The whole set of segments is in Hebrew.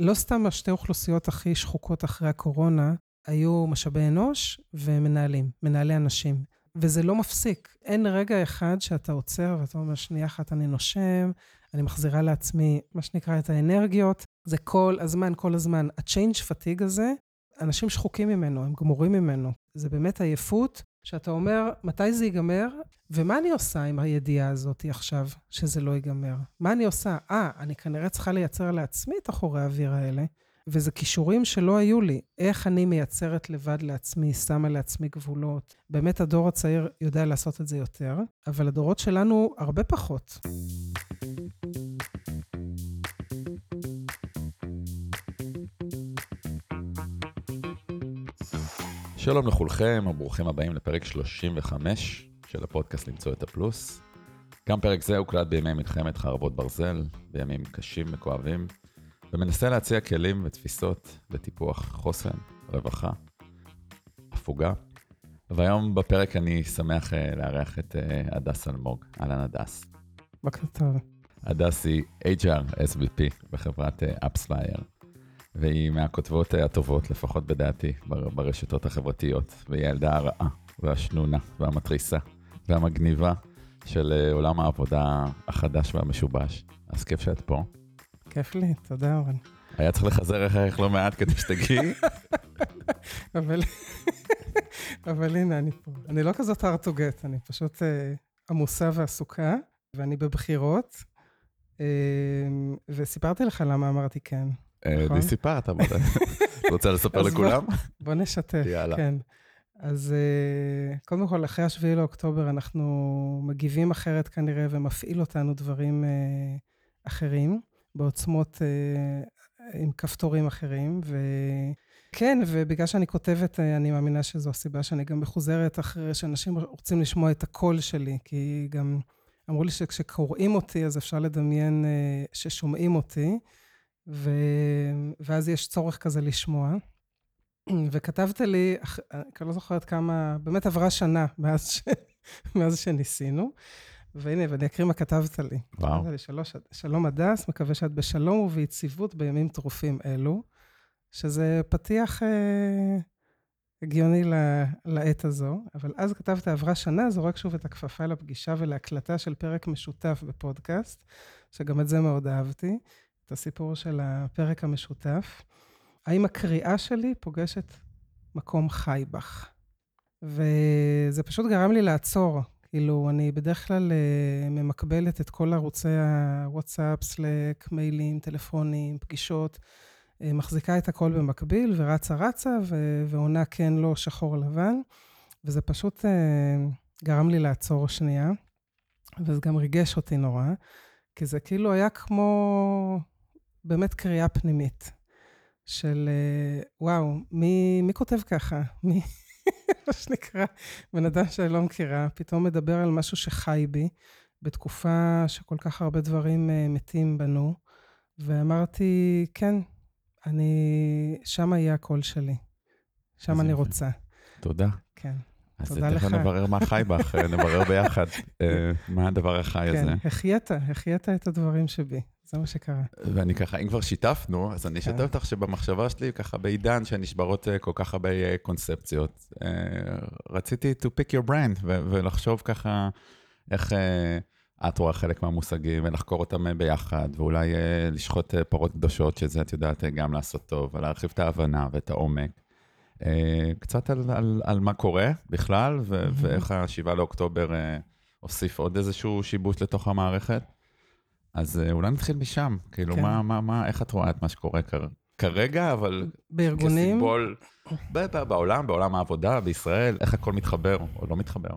לא סתם השתי אוכלוסיות הכי שחוקות אחרי הקורונה היו משאבי אנוש ומנהלים, מנהלי אנשים. וזה לא מפסיק. אין רגע אחד שאתה עוצר ואתה אומר, שנייה אחת אני נושם, אני מחזירה לעצמי, מה שנקרא, את האנרגיות. זה כל הזמן, כל הזמן. ה-change fatigue הזה, אנשים שחוקים ממנו, הם גמורים ממנו. זה באמת עייפות, שאתה אומר, מתי זה ייגמר, ומה אני עושה עם הידיעה הזאת עכשיו, שזה לא ייגמר? מה אני עושה? אה, אני כנראה צריכה לייצר לעצמי את החורי האוויר האלה. וזה כישורים שלא היו לי. איך אני מייצרת לבד לעצמי, שמה לעצמי גבולות. באמת הדור הצעיר יודע לעשות את זה יותר, אבל הדורות שלנו הרבה פחות. שלום לכולכם, וברוכים הבאים לפרק 35 של הפודקאסט למצוא את הפלוס. גם פרק זה הוקלט בימי מלחמת חרבות ברזל, בימים קשים וכואבים, ומנסה להציע כלים ותפיסות לטיפוח חוסן, רווחה, הפוגה. והיום בפרק אני שמח אה, לארח את אה, הדס אלמוג. אהלן הדס. בוקר טוב. הדס היא HR SVP בחברת AppsFlyer, והיא מהכותבות אה, הטובות, לפחות בדעתי, ברשתות החברתיות, והיא הילדה הרעה, והשנונה, והמתריסה, והמגניבה של עולם העבודה החדש והמשובש. אז כיף שאת פה. כיף לי, תודה אורן. היה צריך לחזר אחריך לא מעט כדי שתגיעי. אבל, אבל הנה, אני פה. אני לא כזאת hard to get, אני פשוט אה, עמוסה ועסוקה, ואני בבחירות, אה, וסיפרתי לך למה אמרתי כן. אה, נכון? סיפרת, אבל רוצה לספר לכולם? בוא נשתף, יאללה. כן. אז אה, קודם כל, אחרי השביעי לאוקטובר אנחנו מגיבים אחרת כנראה, ומפעיל אותנו דברים אה, אחרים. בעוצמות עם כפתורים אחרים. וכן, ובגלל שאני כותבת, אני מאמינה שזו הסיבה שאני גם מחוזרת אחרי שאנשים רוצים לשמוע את הקול שלי, כי גם אמרו לי שכשקוראים אותי, אז אפשר לדמיין ששומעים אותי, ו... ואז יש צורך כזה לשמוע. וכתבת לי, אני לא זוכרת כמה, באמת עברה שנה מאז, ש... מאז שניסינו. והנה, ואני אקריא מה כתבת לי. וואו. לי, שלוש, שלום הדס, מקווה שאת בשלום וביציבות בימים טרופים אלו, שזה פתיח אה, הגיוני ל, לעת הזו, אבל אז כתבת, עברה שנה, זורק שוב את הכפפה לפגישה ולהקלטה של פרק משותף בפודקאסט, שגם את זה מאוד אהבתי, את הסיפור של הפרק המשותף. האם הקריאה שלי פוגשת מקום חי בך? וזה פשוט גרם לי לעצור, כאילו, אני בדרך כלל uh, ממקבלת את כל ערוצי הוואטסאפ, סלאק, מיילים, טלפונים, פגישות, uh, מחזיקה את הכל במקביל ורצה רצה ו- ועונה כן, לא, שחור לבן, וזה פשוט uh, גרם לי לעצור שנייה, וזה גם ריגש אותי נורא, כי זה כאילו היה כמו באמת קריאה פנימית של, uh, וואו, מי, מי כותב ככה? מי... מה שנקרא, בן אדם שאני לא מכירה, פתאום מדבר על משהו שחי בי, בתקופה שכל כך הרבה דברים uh, מתים בנו, ואמרתי, כן, אני, שם יהיה הקול שלי. שם אני רוצה. תודה. כן. אז תכף נברר מה חי בך, נברר ביחד אה, מה הדבר החי כן, הזה. כן, החיית, החיית את הדברים שבי. זה מה שקרה. ואני ככה, אם כבר שיתפנו, אז אני כן. אשתף אותך שבמחשבה שלי, ככה בעידן שנשברות אה, כל כך הרבה אה, קונספציות, אה, רציתי to pick your brain ולחשוב ככה איך את רואה חלק מהמושגים ולחקור אותם ביחד, ואולי לשחוט פרות קדושות, שזה את יודעת גם לעשות טוב, ולהרחיב את ההבנה ואת העומק. קצת על, על, על מה קורה בכלל, ו- mm-hmm. ואיך ה-7 לאוקטובר הוסיף עוד איזשהו שיבוש לתוך המערכת. אז אה, אולי נתחיל משם, כאילו, כן. מה, מה, מה, איך את רואה את מה שקורה כ... כרגע, אבל... בארגונים? כסיבול, בעולם, בעולם העבודה, בישראל, איך הכל מתחבר או לא מתחבר.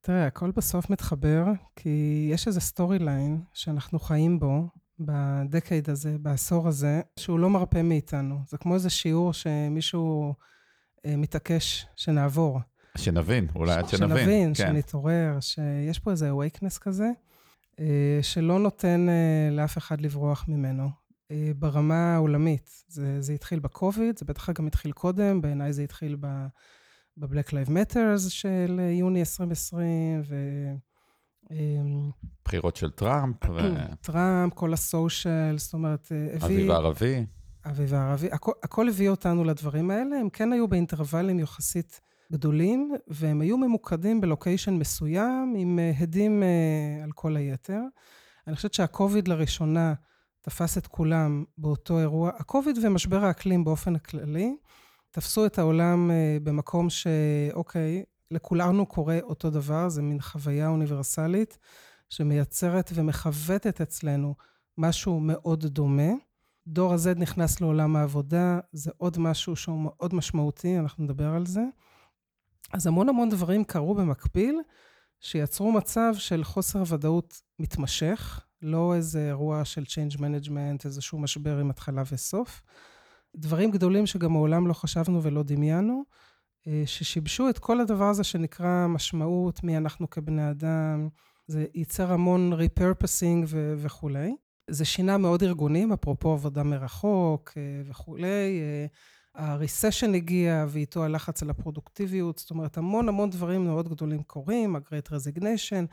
תראה, הכל בסוף מתחבר, כי יש איזה story line שאנחנו חיים בו, ב decade הזה, בעשור הזה, שהוא לא מרפה מאיתנו. זה כמו איזה שיעור שמישהו אה, מתעקש שנעבור. שנבין, אולי עד שנבין. שנבין, כן. שנתעורר, שיש פה איזה awakeness כזה. אה, שלא נותן אה, לאף אחד לברוח ממנו. אה, ברמה העולמית, זה, זה התחיל בקוביד, זה בטח גם התחיל קודם, בעיניי זה התחיל ב-Black Lives Matters של יוני 2020, ו... בחירות של טראמפ. ו... טראמפ, כל הסושיאל, זאת אומרת, הביא... אביב הערבי. האביב הערבי, הכל, הכל הביא אותנו לדברים האלה. הם כן היו באינטרוולים יחסית גדולים, והם היו ממוקדים בלוקיישן מסוים, עם אה, הדים אה, על כל היתר. אני חושבת שהקוביד לראשונה תפס את כולם באותו אירוע. הקוביד ומשבר האקלים באופן הכללי, תפסו את העולם אה, במקום שאוקיי, לכולנו קורה אותו דבר, זה מין חוויה אוניברסלית שמייצרת ומכוותת אצלנו משהו מאוד דומה. דור ה-Z נכנס לעולם העבודה, זה עוד משהו שהוא מאוד משמעותי, אנחנו נדבר על זה. אז המון המון דברים קרו במקביל, שיצרו מצב של חוסר ודאות מתמשך, לא איזה אירוע של Change Management, איזשהו משבר עם התחלה וסוף. דברים גדולים שגם מעולם לא חשבנו ולא דמיינו, אה, ששיבשו את כל הדבר הזה שנקרא משמעות, מי אנחנו כבני אדם, זה ייצר המון repurposing ו- וכולי. זה שינה מאוד ארגונים, אפרופו עבודה מרחוק אה, וכולי. אה, ה-recession הגיע ואיתו הלחץ על הפרודוקטיביות, זאת אומרת, המון המון דברים מאוד גדולים קורים, ה-Great Resignation,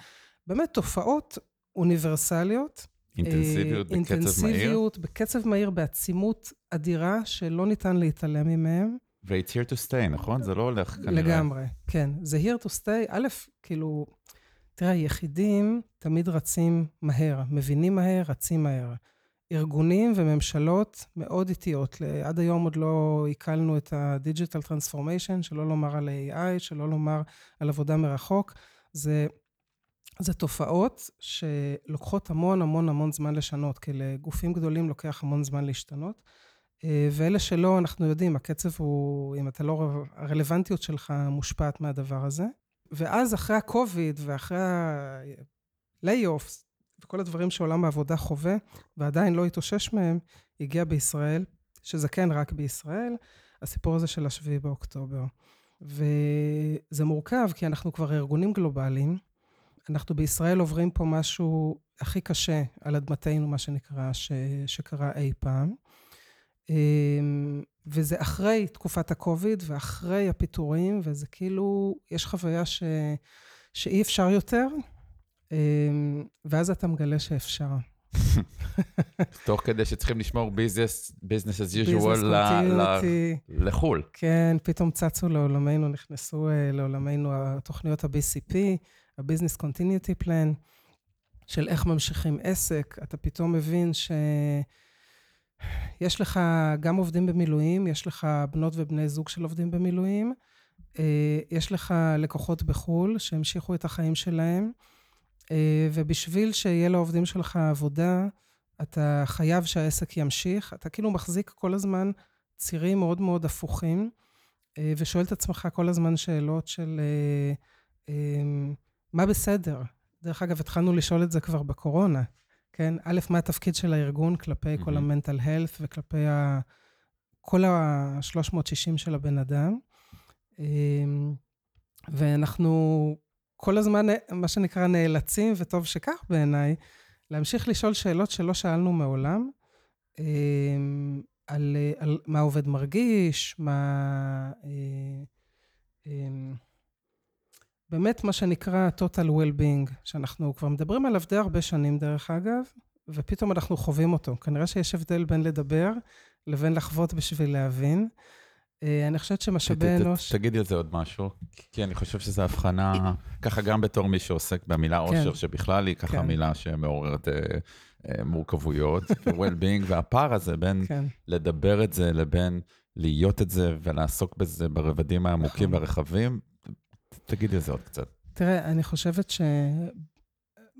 באמת תופעות אוניברסליות. אינטנסיביות בקצב מהיר. אינטנסיביות בקצב מהיר, בעצימות אדירה, שלא ניתן להתעלם ממהם. ו-it's here to stay, נכון? זה לא הולך כנראה. לגמרי, כן. זה here to stay. א', כאילו, תראה, יחידים תמיד רצים מהר, מבינים מהר, רצים מהר. ארגונים וממשלות מאוד איטיות. עד היום עוד לא עיכלנו את ה-digital transformation, שלא לומר על AI, שלא לומר על עבודה מרחוק. זה, זה תופעות שלוקחות המון המון המון זמן לשנות, כי לגופים גדולים לוקח המון זמן להשתנות. אה, ואלה שלא, אנחנו יודעים, הקצב הוא, אם אתה לא, הרלוונטיות שלך מושפעת מהדבר הזה. ואז אחרי ה-COVID ואחרי ה-layoffs וכל הדברים שעולם העבודה חווה, ועדיין לא התאושש מהם, הגיע בישראל, שזה כן רק בישראל, הסיפור הזה של השביעי באוקטובר. וזה מורכב, כי אנחנו כבר ארגונים גלובליים. אנחנו בישראל עוברים פה משהו הכי קשה על אדמתנו, מה שנקרא, ש... שקרה אי פעם. אמ, וזה אחרי תקופת הקוביד ואחרי הפיטורים, וזה כאילו, יש חוויה ש... שאי אפשר יותר, ואז אתה מגלה שאפשר. תוך כדי שצריכים לשמור ביזנס, ביזנס as usual לחו"ל. כן, פתאום צצו לעולמנו, נכנסו אה, לעולמנו התוכניות ה-BCP, ה-Business Continuity Plan, של איך ממשיכים עסק. אתה פתאום מבין ש... יש לך גם עובדים במילואים, יש לך בנות ובני זוג של עובדים במילואים, אה, יש לך לקוחות בחו"ל שהמשיכו את החיים שלהם, ובשביל שיהיה לעובדים שלך עבודה, אתה חייב שהעסק ימשיך. אתה כאילו מחזיק כל הזמן צירים מאוד מאוד הפוכים, אה, ושואל את עצמך כל הזמן שאלות של מה בסדר. דרך אגב, התחלנו לשאול את זה כבר בקורונה. כן? א', מה התפקיד של הארגון כלפי כל ה-mental health וכלפי ה... כל ה-360 של הבן אדם. אמ, ואנחנו כל הזמן, מה שנקרא, נאלצים, וטוב שכך בעיניי, להמשיך לשאול שאלות שלא שאלנו מעולם, אמ, על, על מה העובד מרגיש, מה... אה, אמ, באמת מה שנקרא total well-being, שאנחנו כבר מדברים עליו די הרבה שנים דרך אגב, ופתאום אנחנו חווים אותו. כנראה שיש הבדל בין לדבר לבין לחוות בשביל להבין. אה, אני חושבת שמשאבי אנוש... תגידי על זה עוד משהו, כי אני חושב שזו הבחנה, ככה גם בתור מי שעוסק במילה כן. אושר, שבכלל היא ככה כן. מילה שמעוררת אה, אה, מורכבויות, ו-well-being, והפער הזה בין כן. לדבר את זה לבין להיות את זה ולעסוק בזה ברבדים העמוקים נכון. והרחבים, תגידי על זה עוד קצת. תראה, אני חושבת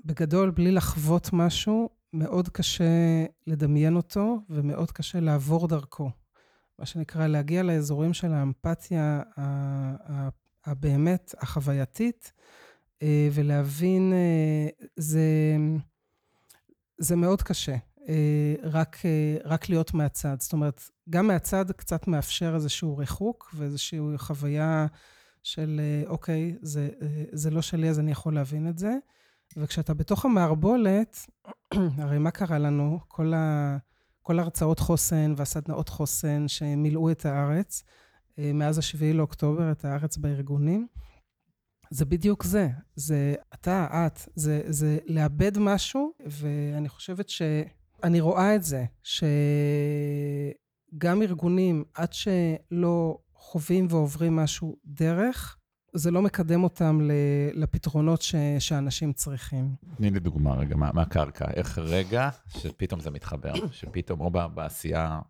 שבגדול, בלי לחוות משהו, מאוד קשה לדמיין אותו ומאוד קשה לעבור דרכו. מה שנקרא, להגיע לאזורים של האמפתיה הבאמת החווייתית, אה, ולהבין, אה, זה, זה מאוד קשה. אה, רק, רק להיות מהצד. זאת אומרת, גם מהצד קצת מאפשר איזשהו ריחוק ואיזושהי חוויה של, אוקיי, זה, זה לא שלי, אז אני יכול להבין את זה. וכשאתה בתוך המערבולת, הרי מה קרה לנו? כל, ה, כל ההרצאות חוסן והסדנאות חוסן שמילאו את הארץ, אה, מאז השביעי לאוקטובר, את הארץ בארגונים, זה בדיוק זה. זה אתה, את, זה, זה לאבד משהו, ואני חושבת שאני רואה את זה, גם ארגונים, עד שלא חווים ועוברים משהו דרך, זה לא מקדם אותם לפתרונות ש, שאנשים צריכים. תני לי דוגמה רגע, מה, מהקרקע. איך רגע שפתאום זה מתחבר, שפתאום או בעשייה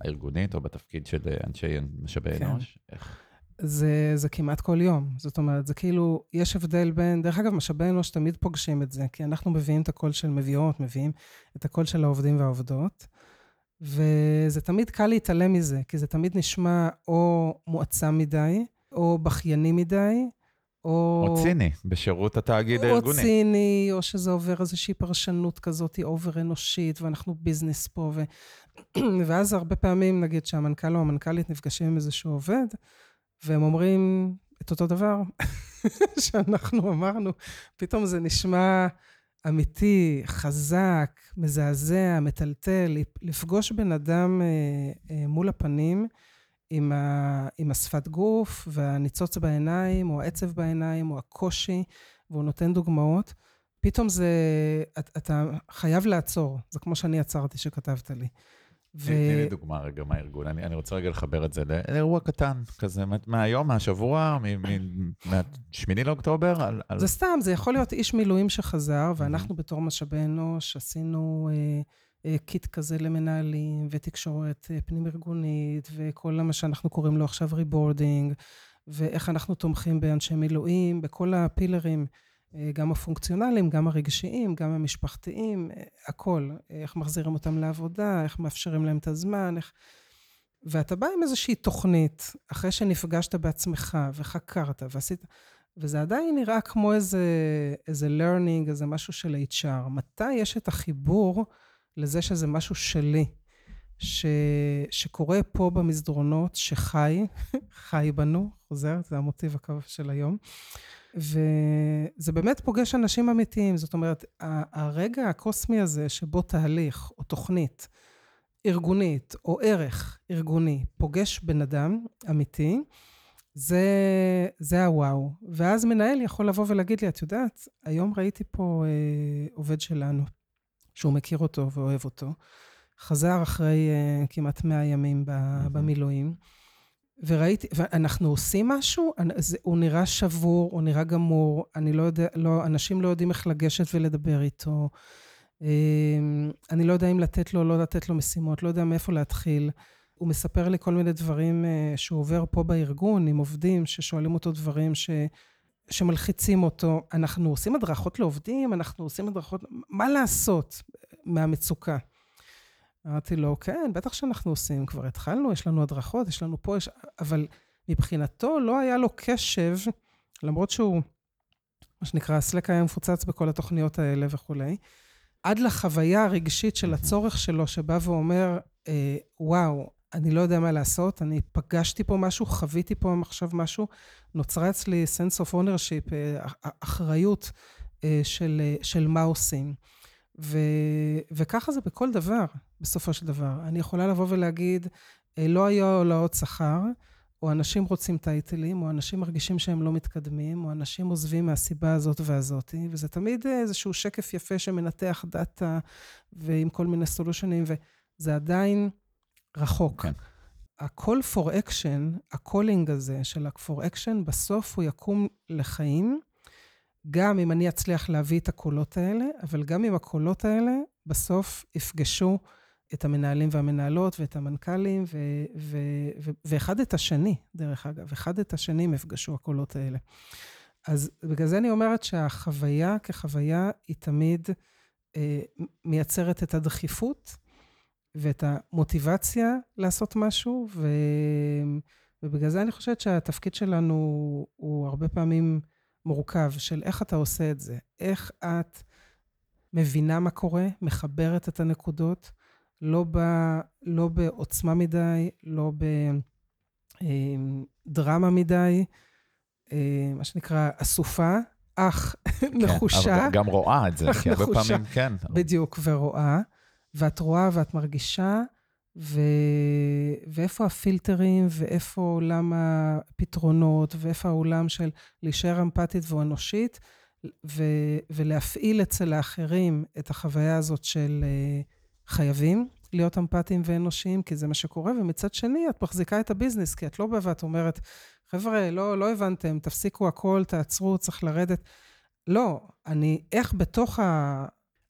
הארגונית או בתפקיד של אנשי משאבי כן. אנוש, איך... זה, זה כמעט כל יום. זאת אומרת, זה כאילו, יש הבדל בין, דרך אגב, משאבי אנוש תמיד פוגשים את זה, כי אנחנו מביאים את הקול של מביאות, מביאים את הקול של העובדים והעובדות, וזה תמיד קל להתעלם מזה, כי זה תמיד נשמע או מועצם מדי, או בכייני מדי, או... או ציני, בשירות התאגיד הארגוני. או ציני, או שזה עובר איזושהי פרשנות כזאת over אנושית, ואנחנו business פה, ו... ואז הרבה פעמים, נגיד שהמנכ"ל או המנכ"לית נפגשים עם איזשהו עובד, והם אומרים את אותו דבר שאנחנו אמרנו. פתאום זה נשמע אמיתי, חזק, מזעזע, מטלטל, לפגוש בן אדם אה, אה, מול הפנים עם, ה, עם השפת גוף והניצוץ בעיניים, או העצב בעיניים, או הקושי, והוא נותן דוגמאות. פתאום זה, אתה חייב לעצור. זה כמו שאני עצרתי שכתבת לי. ו... תני לי דוגמה רגע מהארגון, אני, אני רוצה רגע לחבר את זה לאירוע קטן, כזה מהיום, מהשבוע, מ-8 לאוקטובר. על, על... זה סתם, זה יכול להיות איש מילואים שחזר, ואנחנו בתור משאבי אנוש עשינו אה, kit כזה למנהלים, ותקשורת אה, פנים-ארגונית, וכל מה שאנחנו קוראים לו עכשיו reboarding, ואיך אנחנו תומכים באנשי מילואים, בכל הפילרים. אה, גם הפונקציונליים, גם הרגשיים, גם המשפחתיים, אה, הכל. איך מחזירים אותם לעבודה, איך מאפשרים להם את הזמן, איך... ואתה בא עם איזושהי תוכנית, אחרי שנפגשת בעצמך וחקרת ועשית, וזה עדיין נראה כמו איזה, איזה learning, איזה משהו של HR. מתי יש את החיבור לזה שזה משהו שלי, ש, שקורה פה במסדרונות, שחי, חי בנו, חוזר, זה המוטיב הקו של היום. וזה באמת פוגש אנשים אמיתיים. זאת אומרת, הרגע הקוסמי הזה שבו תהליך או תוכנית ארגונית או ערך ארגוני פוגש בן אדם אמיתי, זה, זה הוואו. ואז מנהל יכול לבוא ולהגיד לי, את יודעת, היום ראיתי פה אה, עובד שלנו, שהוא מכיר אותו ואוהב אותו, חזר אחרי אה, כמעט 100 ימים במילואים. וראיתי, ואנחנו עושים משהו, זה, הוא נראה שבור, הוא נראה גמור, אני לא יודע, לא, אנשים לא יודעים איך לגשת ולדבר איתו. אמ, אני לא יודע אם לתת לו לא לתת לו משימות, לא יודע מאיפה להתחיל. הוא מספר לי כל מיני דברים אה, שהוא עובר פה בארגון עם עובדים ששואלים אותו דברים ש, שמלחיצים אותו. אנחנו עושים הדרכות לעובדים, אנחנו עושים הדרכות, מה לעשות מהמצוקה? אמרתי לו, כן, בטח שאנחנו עושים, כבר התחלנו, יש לנו הדרכות, יש לנו פה, יש... אבל מבחינתו לא היה לו קשב, למרות שהוא, מה שנקרא, הסלק היה מפוצץ בכל התוכניות האלה וכולי, עד לחוויה הרגשית של הצורך שלו, שבא ואומר, אה, וואו, אני לא יודע מה לעשות, אני פגשתי פה משהו, חוויתי פה עכשיו משהו, נוצרה אצלי sense of ownership, אה, אחריות אה, של, אה, של מה עושים. ו, וככה זה בכל דבר, בסופו של דבר. אני יכולה לבוא ולהגיד, אה, לא היו העלאות שכר, או אנשים רוצים טייטלים, או אנשים מרגישים שהם לא מתקדמים, או אנשים עוזבים מהסיבה הזאת והזאתי, וזה תמיד איזשהו שקף יפה שמנתח דאטה ועם כל מיני סולושנים, וזה עדיין רחוק. כן. ה-call for action, ה-calling הזה של ה-for action, בסוף הוא יקום לחיים, גם אם אני אצליח להביא את הקולות האלה, אבל גם אם הקולות האלה בסוף יפגשו את המנהלים והמנהלות ואת המנכ"לים, ו- ו- ו- ואחד את השני, דרך אגב, אחד את השני הם יפגשו הקולות האלה. אז בגלל זה אני אומרת שהחוויה כחוויה היא תמיד אה, מייצרת את הדחיפות ואת המוטיבציה לעשות משהו, ו... ובגלל זה אני חושבת שהתפקיד שלנו הוא הרבה פעמים מורכב של איך אתה עושה את זה, איך את מבינה מה קורה, מחברת את הנקודות, לא, ב, לא בעוצמה מדי, לא בדרמה אמ, מדי, אמ, מה שנקרא אסופה, אך כן, נחושה. אבל גם רואה את זה, כי הרבה פעמים כן. בדיוק, ורואה, ואת רואה ואת מרגישה, ו... ואיפה הפילטרים, ואיפה עולם הפתרונות, ואיפה העולם של להישאר אמפתית ואנושית, ו... ולהפעיל אצל האחרים את החוויה הזאת של uh, חייבים, להיות אמפתיים ואנושיים, כי זה מה שקורה, ומצד שני, את מחזיקה את הביזנס, כי את לא באה ואת אומרת, חבר'ה, לא, לא הבנתם, תפסיקו הכל, תעצרו, צריך לרדת. לא, אני, איך בתוך ה...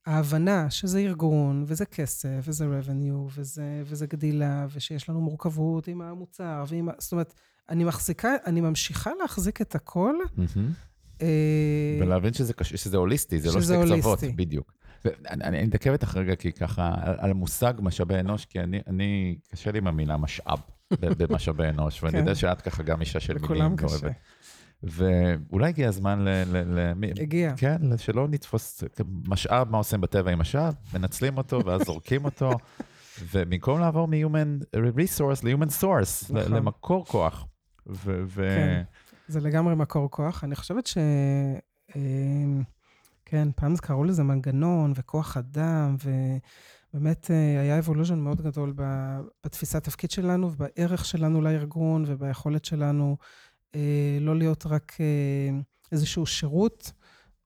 ההבנה שזה ארגון, וזה כסף, וזה revenue, וזה, וזה גדילה, ושיש לנו מורכבות עם המוצר, ועם... זאת אומרת, אני מחזיקה, אני ממשיכה להחזיק את הכל. Mm-hmm. ולהבין שזה, שזה הוליסטי, זה לא שתי קצוות, בדיוק. אני אתעכב איתך רגע, כי ככה, על, על המושג משאבי אנוש, כי אני, אני קשה לי עם המילה משאב במשאבי אנוש, ואני כן. יודע שאת ככה גם אישה של מילים. לכולם קשה. ואולי הגיע הזמן ל... ל, ל הגיע. כן, שלא נתפוס משאב, מה עושים בטבע עם משאב, מנצלים אותו ואז זורקים אותו, ובמקום לעבור מ-human resource ל-human source, נכון. למקור כוח. ו- ו- כן, זה לגמרי מקור כוח. אני חושבת ש... אמ, כן, פעם קראו לזה מנגנון וכוח אדם, ובאמת אה, היה אבולוז'ן מאוד גדול בתפיסת תפקיד שלנו ובערך שלנו לארגון וביכולת שלנו לא להיות רק אה, איזשהו שירות,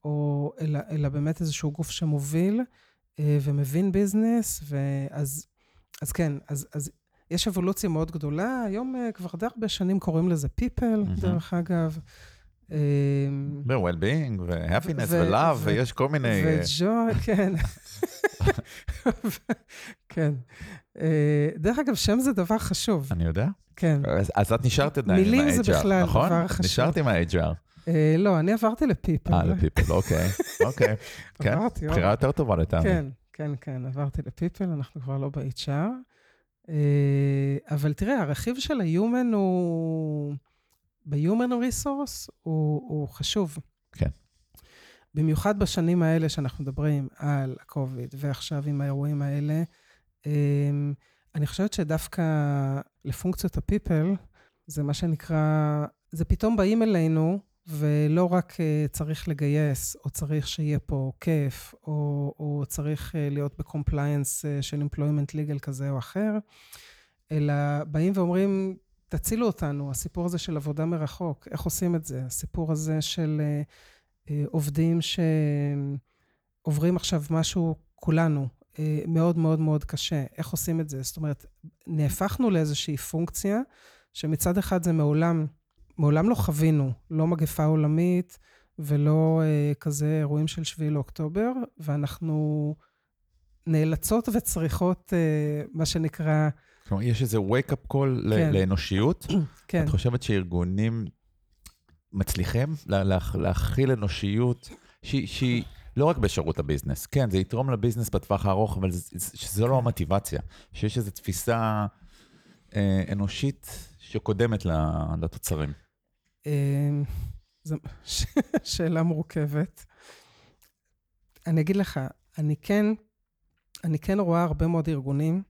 או, אלא, אלא באמת איזשהו גוף שמוביל אה, ומבין ביזנס, ואז אז כן, אז, אז יש אבולוציה מאוד גדולה. היום כבר די הרבה שנים קוראים לזה people, mm-hmm. דרך אגב. ו-well-being, ו-happiness, ו-love, ויש כל מיני... ו-joy, כן. כן. דרך אגב, שם זה דבר חשוב. אני יודע. כן. אז, אז את נשארת עדיין עם ה-HR, נכון? מילים זה בכלל נכון? דבר חשוב. נשארת עם ה-HR. אה, לא, אני עברתי לפיפל. אה, לפיפל, אוקיי. אוקיי. כן, עברתי, בחירה יותר טובה לטעמי. כן, כן, כן, עברתי לפיפל, אנחנו כבר לא ב-HR. אה, אבל תראה, הרכיב של ה-Human הוא... ב-Human Resource הוא, הוא חשוב. כן. במיוחד בשנים האלה שאנחנו מדברים על ה-COVID, ועכשיו עם האירועים האלה, אה, אני חושבת שדווקא לפונקציות ה-people, זה מה שנקרא, זה פתאום באים אלינו, ולא רק uh, צריך לגייס, או צריך שיהיה פה כיף, או, או צריך uh, להיות ב compliance uh, של employment legal כזה או אחר, אלא באים ואומרים, תצילו אותנו, הסיפור הזה של עבודה מרחוק, איך עושים את זה? הסיפור הזה של עובדים שעוברים עכשיו משהו, כולנו, אה, מאוד מאוד מאוד קשה. איך עושים את זה? זאת אומרת, נהפכנו לאיזושהי פונקציה שמצד אחד זה מעולם, מעולם לא חווינו, לא מגפה עולמית ולא אה, כזה אירועים של 7 לאוקטובר, ואנחנו נאלצות וצריכות, אה, מה שנקרא... כלומר, יש איזה wake-up call כן. לאנושיות? כן. את חושבת שארגונים מצליחים לה, לה, להכיל אנושיות שהיא... לא רק בשירות הביזנס, כן, זה יתרום לביזנס בטווח הארוך, אבל שזו לא המוטיבציה, שיש איזו תפיסה אה, אנושית שקודמת לתוצרים. אה, זו שאלה מורכבת. אני אגיד לך, אני כן, אני כן רואה הרבה מאוד ארגונים.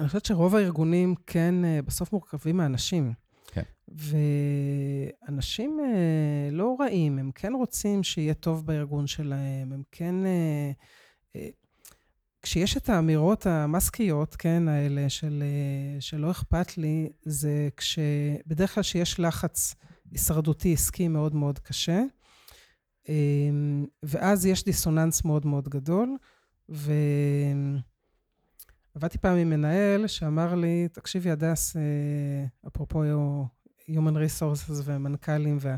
אני חושבת שרוב הארגונים כן אה, בסוף מורכבים מאנשים. כן. ואנשים אה, לא רעים, הם כן רוצים שיהיה טוב בארגון שלהם, הם כן... אה, אה, כשיש את האמירות המסקיות, כן, האלה של, שלא אכפת לי, זה כשבדרך כלל שיש לחץ הישרדותי עסקי מאוד מאוד קשה, ואז יש דיסוננס מאוד מאוד גדול, ו... עבדתי פעם עם מנהל שאמר לי, תקשיבי, הדס, אה, אפרופו Human Resources ומנכ"לים, וה...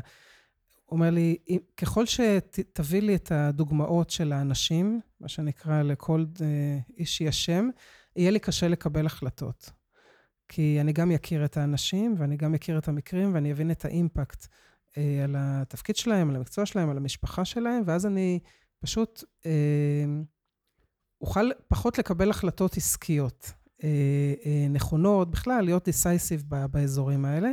הוא אומר לי, ככל שתביא לי את הדוגמאות של האנשים, מה שנקרא לכל אה, איש יש שם, יהיה לי קשה לקבל החלטות. כי אני גם אכיר את האנשים, ואני גם אכיר את המקרים, ואני אבין את האימפקט אה, על התפקיד שלהם, על המקצוע שלהם, על המשפחה שלהם, ואז אני פשוט אה, אוכל פחות לקבל החלטות עסקיות אה, אה, נכונות, בכלל להיות דיסייסיב באזורים האלה.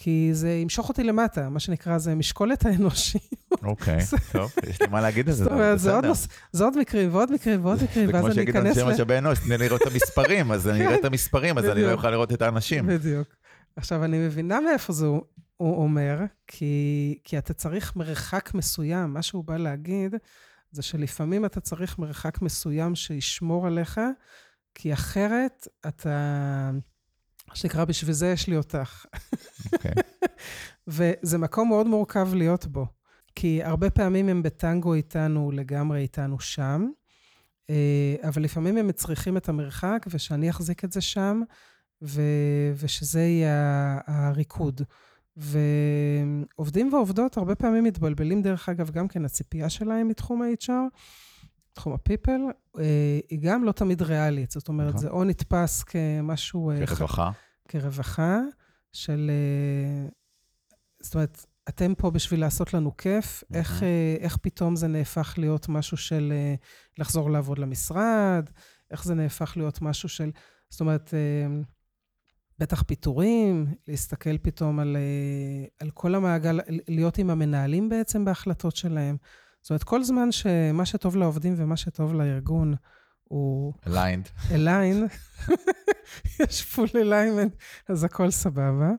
כי זה ימשוך אותי למטה, מה שנקרא, זה משקולת האנושי. אוקיי, טוב, יש לי מה להגיד על זה, בסדר. זה עוד מקרים ועוד מקרים ועוד מקרים, ואז אני אכנס ל... זה כמו שיגיד אנשי משאבי אנוש, תני לראות את המספרים, אז אני אראה את המספרים, אז אני לא אוכל לראות את האנשים. בדיוק. עכשיו, אני מבינה מאיפה זה הוא אומר, כי אתה צריך מרחק מסוים, מה שהוא בא להגיד, זה שלפעמים אתה צריך מרחק מסוים שישמור עליך, כי אחרת אתה... מה שנקרא, בשביל זה יש לי אותך. אוקיי. וזה מקום מאוד מורכב להיות בו, כי הרבה פעמים הם בטנגו איתנו, לגמרי איתנו שם, אה, אבל לפעמים הם צריכים את המרחק, ושאני אחזיק את זה שם, ו- ושזה יהיה הריקוד. ועובדים ועובדות הרבה פעמים מתבלבלים, דרך אגב, גם כן הציפייה שלהם מתחום ה-HR, תחום ה-people, אה, היא גם לא תמיד ריאלית. זאת אומרת, נכון. זה או נתפס כמשהו... אה, כרווחה. כרווחה של... אה, זאת אומרת, אתם פה בשביל לעשות לנו כיף, מהמם. איך, איך פתאום זה נהפך להיות משהו של לחזור לעבוד למשרד, איך זה נהפך להיות משהו של... זאת אומרת, בטח פיטורים, להסתכל פתאום על, אה, על כל המעגל, להיות עם המנהלים בעצם בהחלטות שלהם. זאת אומרת, כל זמן שמה שטוב לעובדים ומה שטוב לארגון הוא aligned. align, יש full alignment, אז הכל סבבה.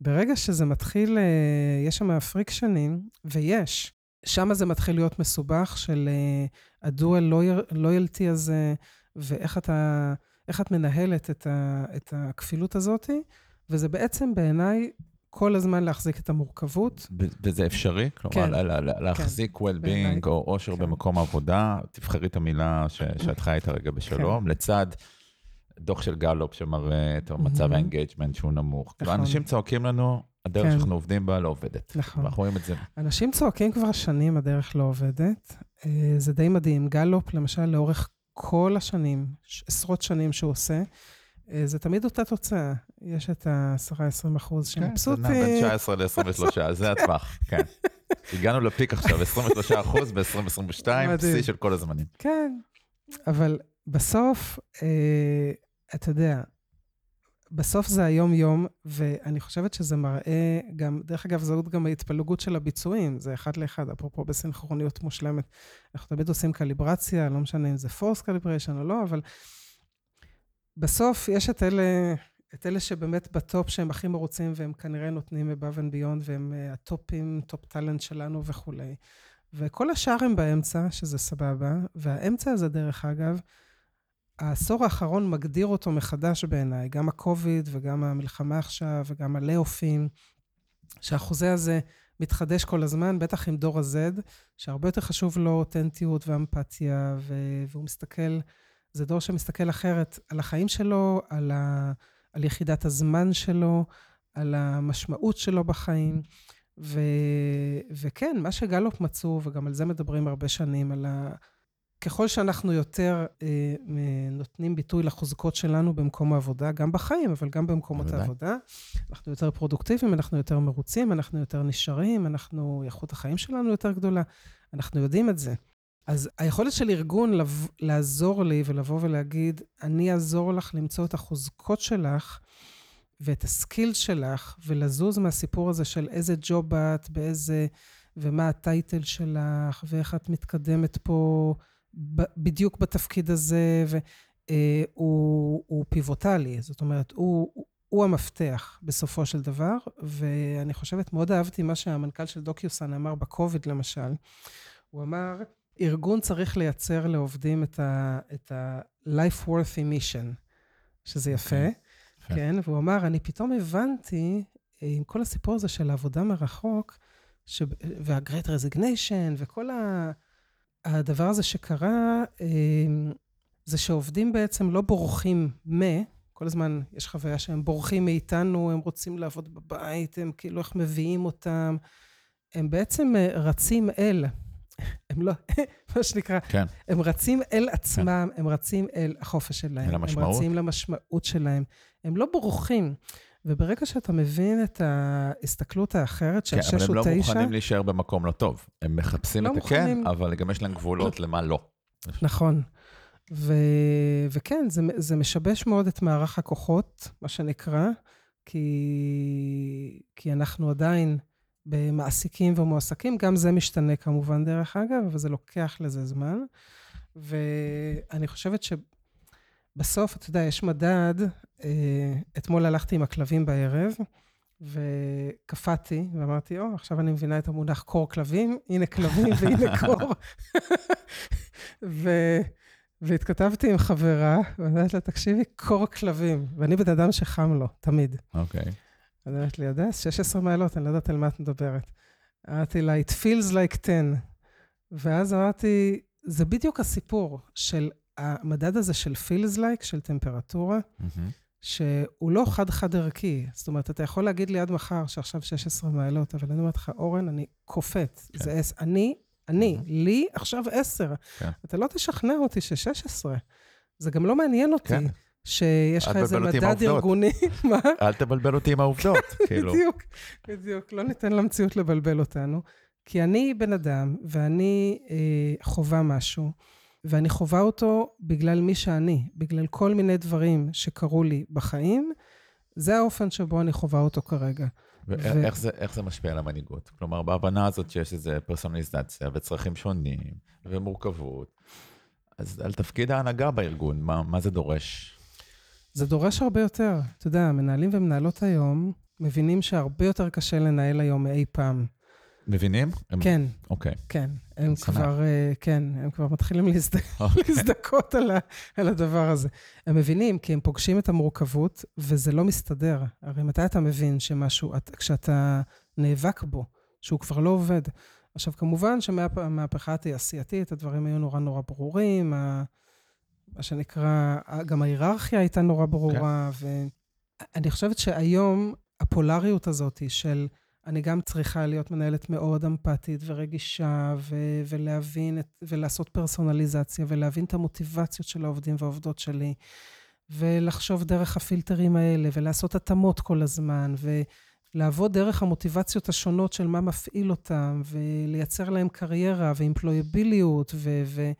ברגע שזה מתחיל, אה, יש שם frictionים, ויש, שם זה מתחיל להיות מסובך של אה, ה dual loyalty הזה, ואיך אתה, איך את מנהלת את, ה, את הכפילות הזאת, וזה בעצם בעיניי כל הזמן להחזיק את המורכבות. וזה אפשרי? כלומר, כן. לה- לה- להחזיק בעיניי. well-being או אושר כן. במקום העבודה, תבחרי את המילה ש- שאת חיה איתה רגע כן. בשלום, לצד דוח של גלופ שמראה את מצב. ה engagement שהוא נמוך. נכון. אנשים צועקים לנו, הדרך כן. שאנחנו עובדים בה לא עובדת. נכון. אנחנו רואים את זה. אנשים צועקים כבר שנים, הדרך לא עובדת. אה, זה די מדהים. גלופ, למשל, לאורך כל השנים, עשרות שנים שהוא עושה, אה, זה תמיד אותה תוצאה. יש את ה-10-20 אחוז כן, זה שמבסוטים. נע בין 19 ל-23, זה הטווח, כן. הגענו לפיק עכשיו, 23 אחוז ב-2022, מדהים. שיא של כל הזמנים. כן, אבל בסוף, אה, אתה יודע, בסוף זה היום-יום, ואני חושבת שזה מראה גם, דרך אגב, זאת גם ההתפלגות של הביצועים, זה אחד לאחד, אפרופו בסינכרוניות מושלמת. אנחנו תמיד עושים קליברציה, לא משנה אם זה forced calibration או לא, אבל בסוף יש את אלה, את אלה שבאמת בטופ, שהם הכי מרוצים, והם כנראה נותנים above and beyond, והם אה, הטופים, top talent שלנו וכולי. וכל השאר הם באמצע, שזה סבבה, והאמצע הזה, דרך אגב, העשור האחרון מגדיר אותו מחדש בעיניי, גם הקוביד וגם המלחמה עכשיו וגם ה layoffים, שהחוזה הזה מתחדש כל הזמן, בטח עם דור ה-Z, שהרבה יותר חשוב לו אותנטיות ואמפתיה, והוא מסתכל, זה דור שמסתכל אחרת על החיים שלו, על, ה- על יחידת הזמן שלו, על המשמעות שלו בחיים. ו- וכן, מה שגלופ מצאו, וגם על זה מדברים הרבה שנים, על ה... ככל שאנחנו יותר אה, נותנים ביטוי לחוזקות שלנו במקום העבודה, גם בחיים, אבל גם במקומות בוודאי. העבודה, אנחנו יותר פרודוקטיביים, אנחנו יותר מרוצים, אנחנו יותר נשארים, אנחנו, איכות החיים שלנו יותר גדולה, אנחנו יודעים את זה. אז היכולת של ארגון לב, לעזור לי ולבוא ולהגיד, אני אעזור לך למצוא את החוזקות שלך ואת הסקילס שלך, ולזוז מהסיפור הזה של איזה ג'וב את, באיזה, ומה הטייטל שלך, ואיך את מתקדמת פה בדיוק בתפקיד הזה, והוא הוא פיבוטלי, זאת אומרת, הוא, הוא המפתח בסופו של דבר, ואני חושבת, מאוד אהבתי מה שהמנכ"ל של דוקיוסן אמר בקוביד, למשל. הוא אמר, ארגון צריך לייצר לעובדים את ה-life worthy mission, שזה יפה. אוקיי, יפה. כן, והוא אמר, אני פתאום הבנתי, אה, עם כל הסיפור הזה של העבודה מרחוק, ש... וה-Great Resignation, וכל ה... הדבר הזה שקרה, אה, זה שעובדים בעצם לא בורחים מ... כל הזמן יש חוויה שהם בורחים מאיתנו, הם רוצים לעבוד בבית, הם כאילו איך מביאים אותם. הם בעצם אה, רצים אל, הם לא, מה שנקרא, כן, הם רצים אל עצמם, הם רצים אל החופש שלהם. אל המשמעות. הם רצים למשמעות שלהם. הם לא בורחים. וברגע שאתה מבין את ההסתכלות האחרת של כן, שש אבל הם או לא תשע, מוכנים להישאר במקום לא טוב. הם מחפשים לא את הכן, מוכנים. אבל גם יש להם גבולות למה לא. נכון. ו... וכן, זה, זה משבש מאוד את מערך הכוחות, מה שנקרא, כי, כי אנחנו עדיין במעסיקים ומועסקים, גם זה משתנה כמובן, דרך אגב, אבל זה לוקח לזה זמן. ואני חושבת שבסוף, אתה יודע, יש מדד, אתמול הלכתי עם הכלבים בערב, וקפאתי, ואמרתי, או, עכשיו אני מבינה את המונח קור כלבים, הנה כלבים והנה קור. ו... והתכתבתי עם חברה, ואמרתי לה, תקשיבי, קור כלבים. ואני בן אדם שחם לו, תמיד. אוקיי. אז אמרת לי, הדס, 16 מעלות, אני לא יודעת על מה את מדברת. אמרתי לה, it feels like 10. ואז אמרתי, זה בדיוק הסיפור של המדד הזה של feels like, של טמפרטורה, שהוא לא חד-חד ערכי. זאת אומרת, אתה יכול להגיד לי עד מחר שעכשיו 16 מעלות, אבל אני אומרת לך, אורן, אני קופץ. כן. זה עשר. אני, אני, לי עכשיו 10. כן. אתה לא תשכנע אותי ש-16. זה גם לא מעניין אותי. כן. שיש לך איזה מדד ארגוני. מה? אל תבלבל אותי עם העובדות, כאילו. בדיוק, בדיוק. לא ניתן למציאות לבלבל אותנו. כי אני בן אדם, ואני אה, חווה משהו, ואני חווה אותו בגלל מי שאני, בגלל כל מיני דברים שקרו לי בחיים. זה האופן שבו אני חווה אותו כרגע. ואיך ו... זה, זה משפיע על המנהיגות? כלומר, בהבנה הזאת שיש איזו פרסונליזציה וצרכים שונים ומורכבות, אז על תפקיד ההנהגה בארגון, מה, מה זה דורש? זה דורש הרבה יותר. אתה יודע, מנהלים ומנהלות היום מבינים שהרבה יותר קשה לנהל היום מאי פעם. מבינים? הם... כן. אוקיי. כן, הם כבר, uh, כן, הם כבר מתחילים להזד... okay. אוקיי. להזדכות על, ה... על הדבר הזה. הם מבינים, כי הם פוגשים את המורכבות, וזה לא מסתדר. הרי מתי אתה מבין שמשהו, את... כשאתה נאבק בו, שהוא כבר לא עובד. עכשיו, כמובן שמהמהפכה התעשייתית, הדברים היו נורא נורא ברורים, מה שנקרא, גם ההיררכיה הייתה נורא ברורה, okay. כן. ואני חושבת שהיום הפולריות הזאת של... אני גם צריכה להיות מנהלת מאוד אמפתית ורגישה, ו- ולהבין, את, ולעשות פרסונליזציה, ולהבין את המוטיבציות של העובדים והעובדות שלי, ולחשוב דרך הפילטרים האלה, ולעשות התאמות כל הזמן, ולעבוד דרך המוטיבציות השונות של מה מפעיל אותם, ולייצר להם קריירה ואימפלויביליות, ו... ו-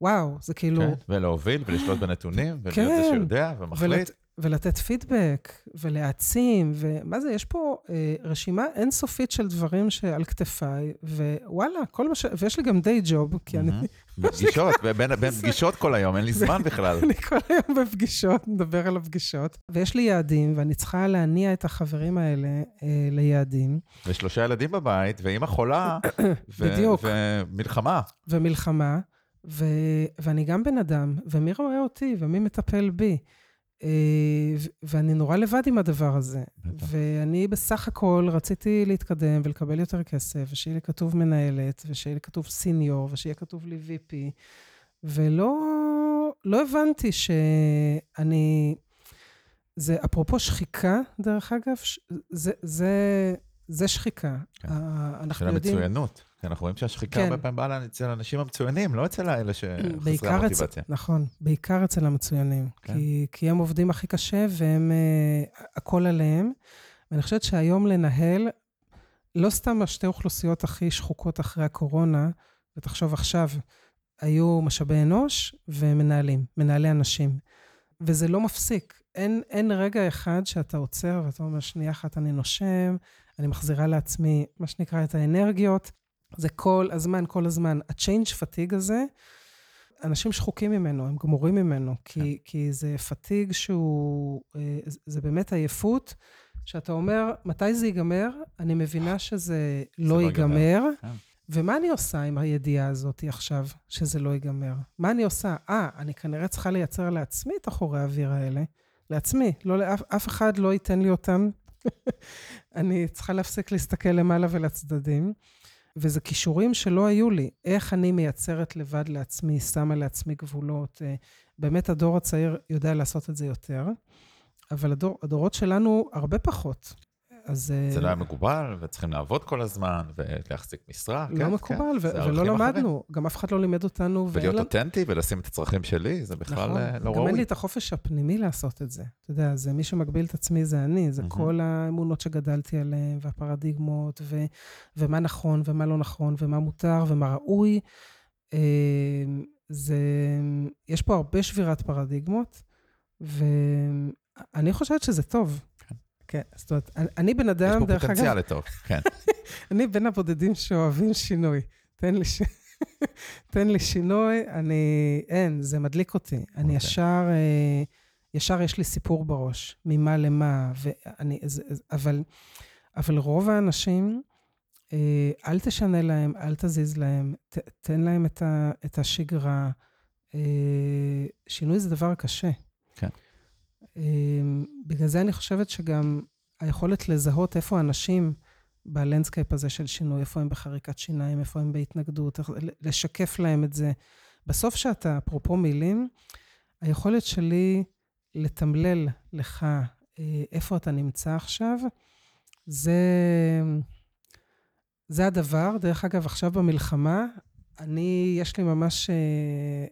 וואו, זה כאילו... כן, ולהוביל ולשלוט בנתונים, ולהיות כן, זה שיודע ומחליט. ולת, ולתת פידבק, ולהעצים, ומה זה, יש פה אה, רשימה אינסופית של דברים שעל כתפיי, ווואלה, כל מה ש... ויש לי גם דיי ג'וב, כי אני... בפגישות, בין פגישות כל היום, אין לי זמן בכלל. אני כל היום בפגישות, מדבר על הפגישות. ויש לי יעדים, ואני צריכה להניע את החברים האלה אה, ליעדים. ושלושה ילדים בבית, ואימא חולה, בדיוק. ומלחמה. ומלחמה. ו- ואני גם בן אדם, ומי רואה אותי, ומי מטפל בי. אה, ואני נורא לבד עם הדבר הזה. בטח. ואני בסך הכל רציתי להתקדם ולקבל יותר כסף, ושיהיה לי כתוב מנהלת, ושיהיה לי כתוב סיניור, ושיהיה כתוב לי VP, ולא לא הבנתי שאני... זה אפרופו שחיקה, דרך אגב, זה, זה, זה שחיקה. כן. אנחנו של יודעים... המצוינות. כי אנחנו רואים שהשחיקה כן. הרבה פעמים באה אצל האנשים המצוינים, לא אצל האלה שחסרי המוטיבציה. אצל, נכון, בעיקר אצל המצוינים. כן. כי, כי הם עובדים הכי קשה והם, uh, הכל עליהם. ואני חושבת שהיום לנהל, לא סתם השתי אוכלוסיות הכי שחוקות אחרי הקורונה, ותחשוב עכשיו, היו משאבי אנוש ומנהלים, מנהלי אנשים. וזה לא מפסיק. אין, אין רגע אחד שאתה עוצר ואתה אומר, שנייה אחת אני נושם, אני מחזירה לעצמי, מה שנקרא, את האנרגיות. זה כל הזמן, כל הזמן. ה-change fatigue הזה, אנשים שחוקים ממנו, הם גמורים ממנו, כי, כן. כי זה פתיג שהוא, אה, זה באמת עייפות, שאתה אומר, מתי זה ייגמר? אני מבינה שזה לא, לא ייגמר. כן. ומה אני עושה עם הידיעה הזאת עכשיו, שזה לא ייגמר? מה אני עושה? אה, אני כנראה צריכה לייצר לעצמי את החורי האוויר האלה. לעצמי, לא לאף אף אחד לא ייתן לי אותם. אני צריכה להפסיק להסתכל למעלה ולצדדים. וזה כישורים שלא היו לי. איך אני מייצרת לבד לעצמי, שמה לעצמי גבולות. אה, באמת הדור הצעיר יודע לעשות את זה יותר, אבל הדור, הדורות שלנו הרבה פחות. אז... אה, זה לא היה מקובל, וצריכים לעבוד כל הזמן, ולהחזיק משרה. לא כן, מקובל, כן, ו- ולא למדנו. אחרים. גם אף אחד לא לימד אותנו. ולהיות ואלה... אותנטי ולשים את הצרכים שלי, זה בכלל נכון, לא ראוי. גם אין לי את החופש הפנימי לעשות את זה. אתה יודע, זה מי שמגביל את עצמי זה אני, זה mm-hmm. כל האמונות שגדלתי עליהן, והפרדיגמות, ו- ומה נכון ומה לא נכון, ומה מותר ומה ראוי. אה, זה... יש פה הרבה שבירת פרדיגמות, ואני חושבת שזה טוב. כן, זאת אומרת, אני בן אדם, דרך אגב... יש פה פוטנציאל לטוב, כן. אני בין הבודדים שאוהבים שינוי. תן לי, ש... תן לי שינוי, אני... אין, זה מדליק אותי. Okay. אני אוקיי. ישר, אה, ישר יש לי סיפור בראש, ממה למה, ואני... אבל, אבל רוב האנשים, אה, אל תשנה להם, אל תזיז להם, ת, תן להם את, ה, את השגרה. אה, שינוי זה דבר קשה. כן. אמ, בגלל זה אני חושבת שגם היכולת לזהות איפה אנשים ב landscape הזה של שינוי, איפה הם בחריקת שיניים, איפה הם בהתנגדות, לשקף להם את זה, בסוף שאתה, אפרופו מילים, היכולת שלי לתמלל לך אה, איפה אתה נמצא עכשיו, זה, זה הדבר. דרך אגב, עכשיו במלחמה, אני, יש לי ממש אה,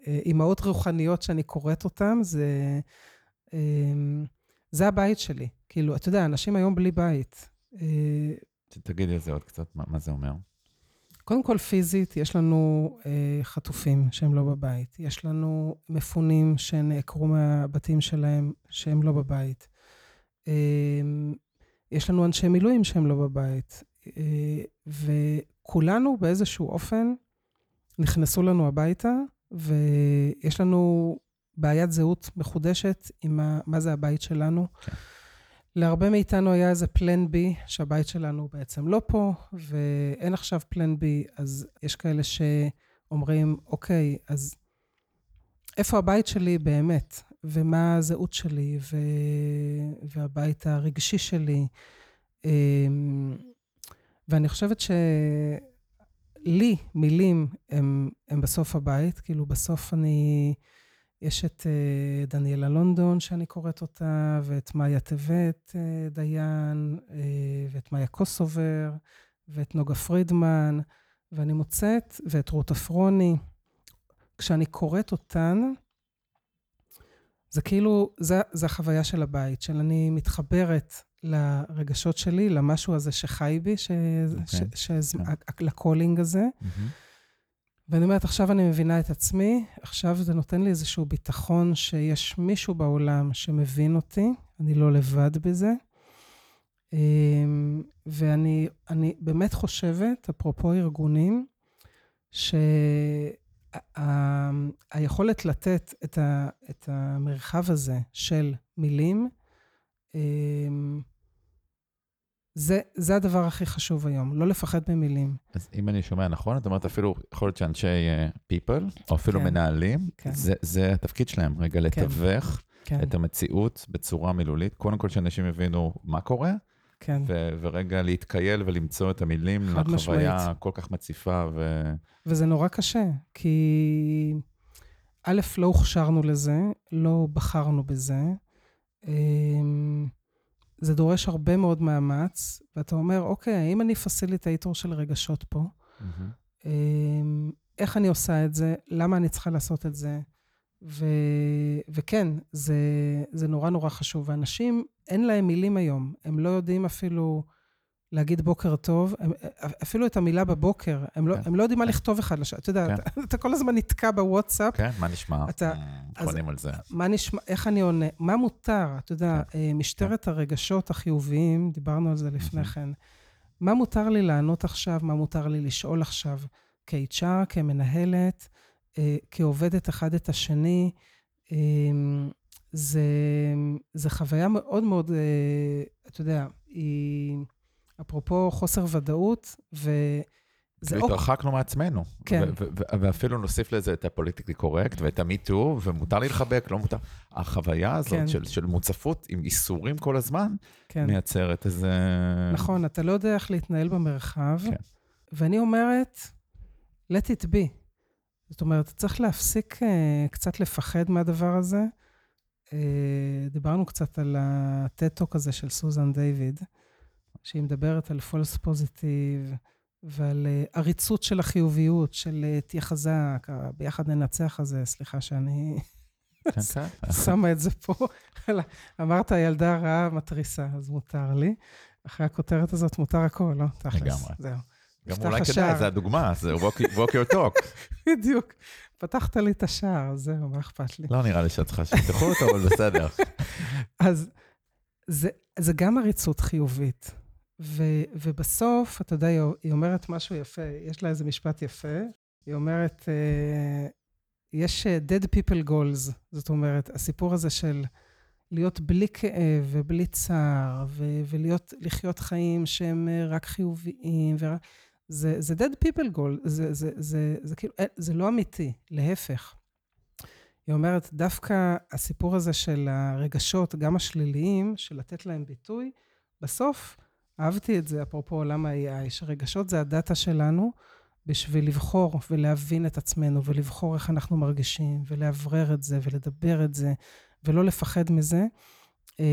אה, אימהות רוחניות שאני קוראת אותן, זה, זה הבית שלי. כאילו, אתה יודע, אנשים היום בלי בית. תגידי על זה עוד קצת, מה, מה זה אומר? קודם כל, פיזית, יש לנו אה, חטופים שהם לא בבית. יש לנו מפונים שנעקרו מהבתים שלהם שהם לא בבית. אה, יש לנו אנשי מילואים שהם לא בבית. אה, וכולנו באיזשהו אופן נכנסו לנו הביתה, ויש לנו בעיית זהות מחודשת עם ה, מה זה הבית שלנו. כן. להרבה מאיתנו היה איזה פלן בי, שהבית שלנו בעצם לא פה, ואין עכשיו פלן בי, אז יש כאלה שאומרים, אוקיי, אז איפה הבית שלי באמת, ומה הזהות שלי, ו... והבית הרגשי שלי. אמ, ואני חושבת שלי, מילים הם, הם בסוף הבית, כאילו בסוף אני... יש את uh, דניאלה לונדון, שאני קוראת אותה, ואת מאיה טבת uh, דיין, uh, ואת מאיה קוסובר, ואת נוגה פרידמן, ואני מוצאת, ואת רות עפרוני. כשאני קוראת אותן, זה כאילו, זה, זה החוויה של הבית, של אני מתחברת לרגשות שלי, למשהו הזה שחי בי, ש, okay. ש, ש, ש, okay. לקולינג הזה. Mm-hmm. ואני אומרת, עכשיו אני מבינה את עצמי, עכשיו זה נותן לי איזשהו ביטחון שיש מישהו בעולם שמבין אותי, אני לא לבד בזה. אמ, ואני באמת חושבת, אפרופו ארגונים, שהיכולת לתת את, ה, את המרחב הזה של מילים, אמ, זה, זה הדבר הכי חשוב היום, לא לפחד ממילים. אז אם אני שומע נכון, את אומרת אפילו, יכול להיות שאנשי uh, people, או אפילו כן, מנהלים, כן. זה, זה התפקיד שלהם, רגע, כן. לתווך כן. את המציאות בצורה מילולית. קודם כל שאנשים יבינו מה קורה, כן. ו- ורגע להתקייל ולמצוא את המילים לחוויה משמעית. כל כך מציפה. ו... וזה נורא קשה, כי א', לא הוכשרנו לזה, לא בחרנו בזה. זה דורש הרבה מאוד מאמץ, ואתה אומר, אוקיי, האם אני פסיליטייטור של רגשות פה? Mm-hmm. איך אני עושה את זה? למה אני צריכה לעשות את זה? ו... וכן, זה, זה נורא נורא חשוב. ואנשים, אין להם מילים היום. הם לא יודעים אפילו להגיד בוקר טוב, הם, אפילו את המילה בבוקר, הם, לא, כן. לא, הם לא יודעים מה לכתוב אחד לשני. אתה יודע, כן. אתה, אתה כל הזמן נתקע בוואטסאפ. כן, מה נשמע? אתה... עונים על זה. מה נשמע, איך אני עונה? מה מותר? אתה יודע, כן. אה, משטרת כן. הרגשות החיוביים, דיברנו על זה לפני כן. מה מותר לי לענות עכשיו? מה מותר לי לשאול עכשיו? כ-HR, כמנהלת, אה, כעובדת אחד את השני. אה, זה, זה חוויה מאוד מאוד, אתה יודע, היא... אפרופו חוסר ודאות, ו... זה כאילו התרחקנו מעצמנו. כן. ואפילו נוסיף לזה את הפוליטיקלי קורקט ואת ה MeToo, ומותר לי לחבק, לא מותר. החוויה הזאת כן. של, של מוצפות עם איסורים כל הזמן, כן. מייצרת איזה... נכון, אתה לא יודע איך להתנהל במרחב. כן. ואני אומרת, let it be. זאת אומרת, צריך להפסיק uh, קצת לפחד מהדבר הזה. Uh, דיברנו קצת על ה TED talk הזה של סוזן דיוויד. שהיא מדברת על false positive ועל אה, עריצות של החיוביות, של אה, תהיה חזק, ביחד ננצח הזה, סליחה שאני כן, כן. שמה את זה פה. אמרת, ילדה רעה מתריסה, אז מותר לי. אחרי הכותרת הזאת מותר הכל, לא? תכלס. לגמרי. זהו. גם אולי כדאי, זה הדוגמה, זה walk your talk. בדיוק. פתחת לי את השער, זהו, מה אכפת לי? לא נראה לי שאת צריכה שיפתחו אותו, אבל בסדר. אז זה, זה גם עריצות חיובית. ו, ובסוף, אתה יודע, היא אומרת משהו יפה, יש לה איזה משפט יפה, היא אומרת, uh, יש אה, dead people goals, זאת אומרת, הסיפור הזה של להיות בלי כאב ובלי צער, ו- ולהיות, לחיות חיים שהם אה, רק חיוביים, ורק... זה, זה dead people goal, זה, זה, זה, זה, זה כאילו, זה לא אמיתי, להפך. היא אומרת, דווקא הסיפור הזה של הרגשות, גם השליליים, של לתת להם ביטוי, בסוף, אהבתי את זה, אפרופו עולם ה-AI, שרגשות זה הדאטה שלנו, בשביל לבחור ולהבין את עצמנו, ולבחור איך אנחנו מרגישים, ולאוורר את זה, ולדבר את זה, ולא לפחד מזה. אה,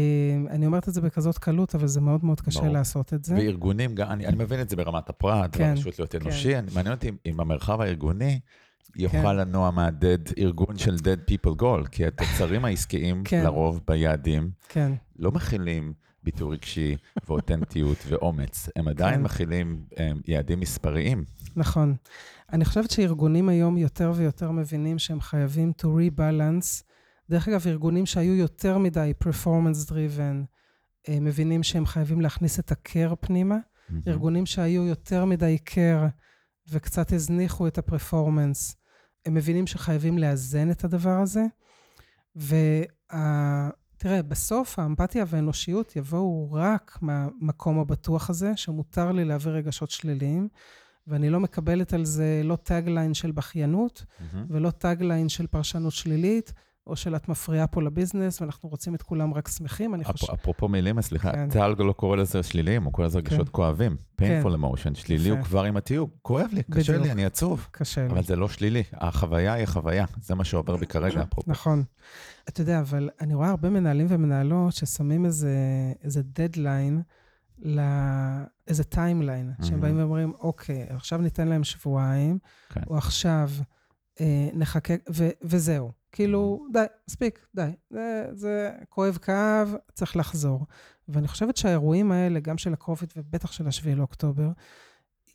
אני אומרת את זה בכזאת קלות, אבל זה מאוד מאוד קשה ברור. לעשות את זה. וארגונים, גם- אני, אני מבין את זה ברמת הפרט, כן, ברשות להיות כן. אנושי, אני- מעניין אותי אם- המרחב הארגוני יוכל כן. לנוע מה-dead, ארגון של dead people goal, כי התוצרים העסקיים כן. לרוב ביעדים כן, לא מכילים ביטוי רגשי ואותנטיות ואומץ, הם עדיין כן. מכילים הם, יעדים מספריים. נכון. אני חושבת שארגונים היום יותר ויותר מבינים שהם חייבים to rebalance. דרך אגב, ארגונים שהיו יותר מדי performance driven, אה, מבינים שהם חייבים להכניס את ה-care פנימה. ארגונים שהיו יותר מדי care וקצת הזניחו את ה performance, הם מבינים שחייבים לאזן את הדבר הזה. ותראה, בסוף האמפתיה והאנושיות יבואו רק מהמקום הבטוח הזה, שמותר לי להעביר רגשות שליליים, ואני לא מקבלת על זה לא tagline של בכיינות, מהמם. ולא tagline של פרשנות שלילית, או של את מפריעה פה ל business, ואנחנו רוצים את כולם רק שמחים. אני חושבת... אפרופו מילים, סליחה, כן. טל לא קורא לזה שליליים, הוא קורא לזה רגשות כן. כואבים, כן. painful emotion, שלילי. הוא כבר עם התיוג, כואב לי, קשה בדיוק. לי, אני עצוב, קשה לי. אבל זה לא שלילי, החוויה היא החוויה, זה מה שעובר בי כרגע, אפרופו. נכון. אתה יודע, אבל אני רואה הרבה מנהלים ומנהלות ששמים איזה, איזה דדליין, לא, איזה timeline, שהם מהמם. באים ואומרים, אוקיי, עכשיו ניתן להם שבועיים, כן. או עכשיו אה, נחכה, ו, וזהו. כאילו, די, מספיק, די. זה, זה כואב כאב, צריך לחזור. ואני חושבת שהאירועים האלה, גם של הקרוביד ובטח של השביעי לאוקטובר,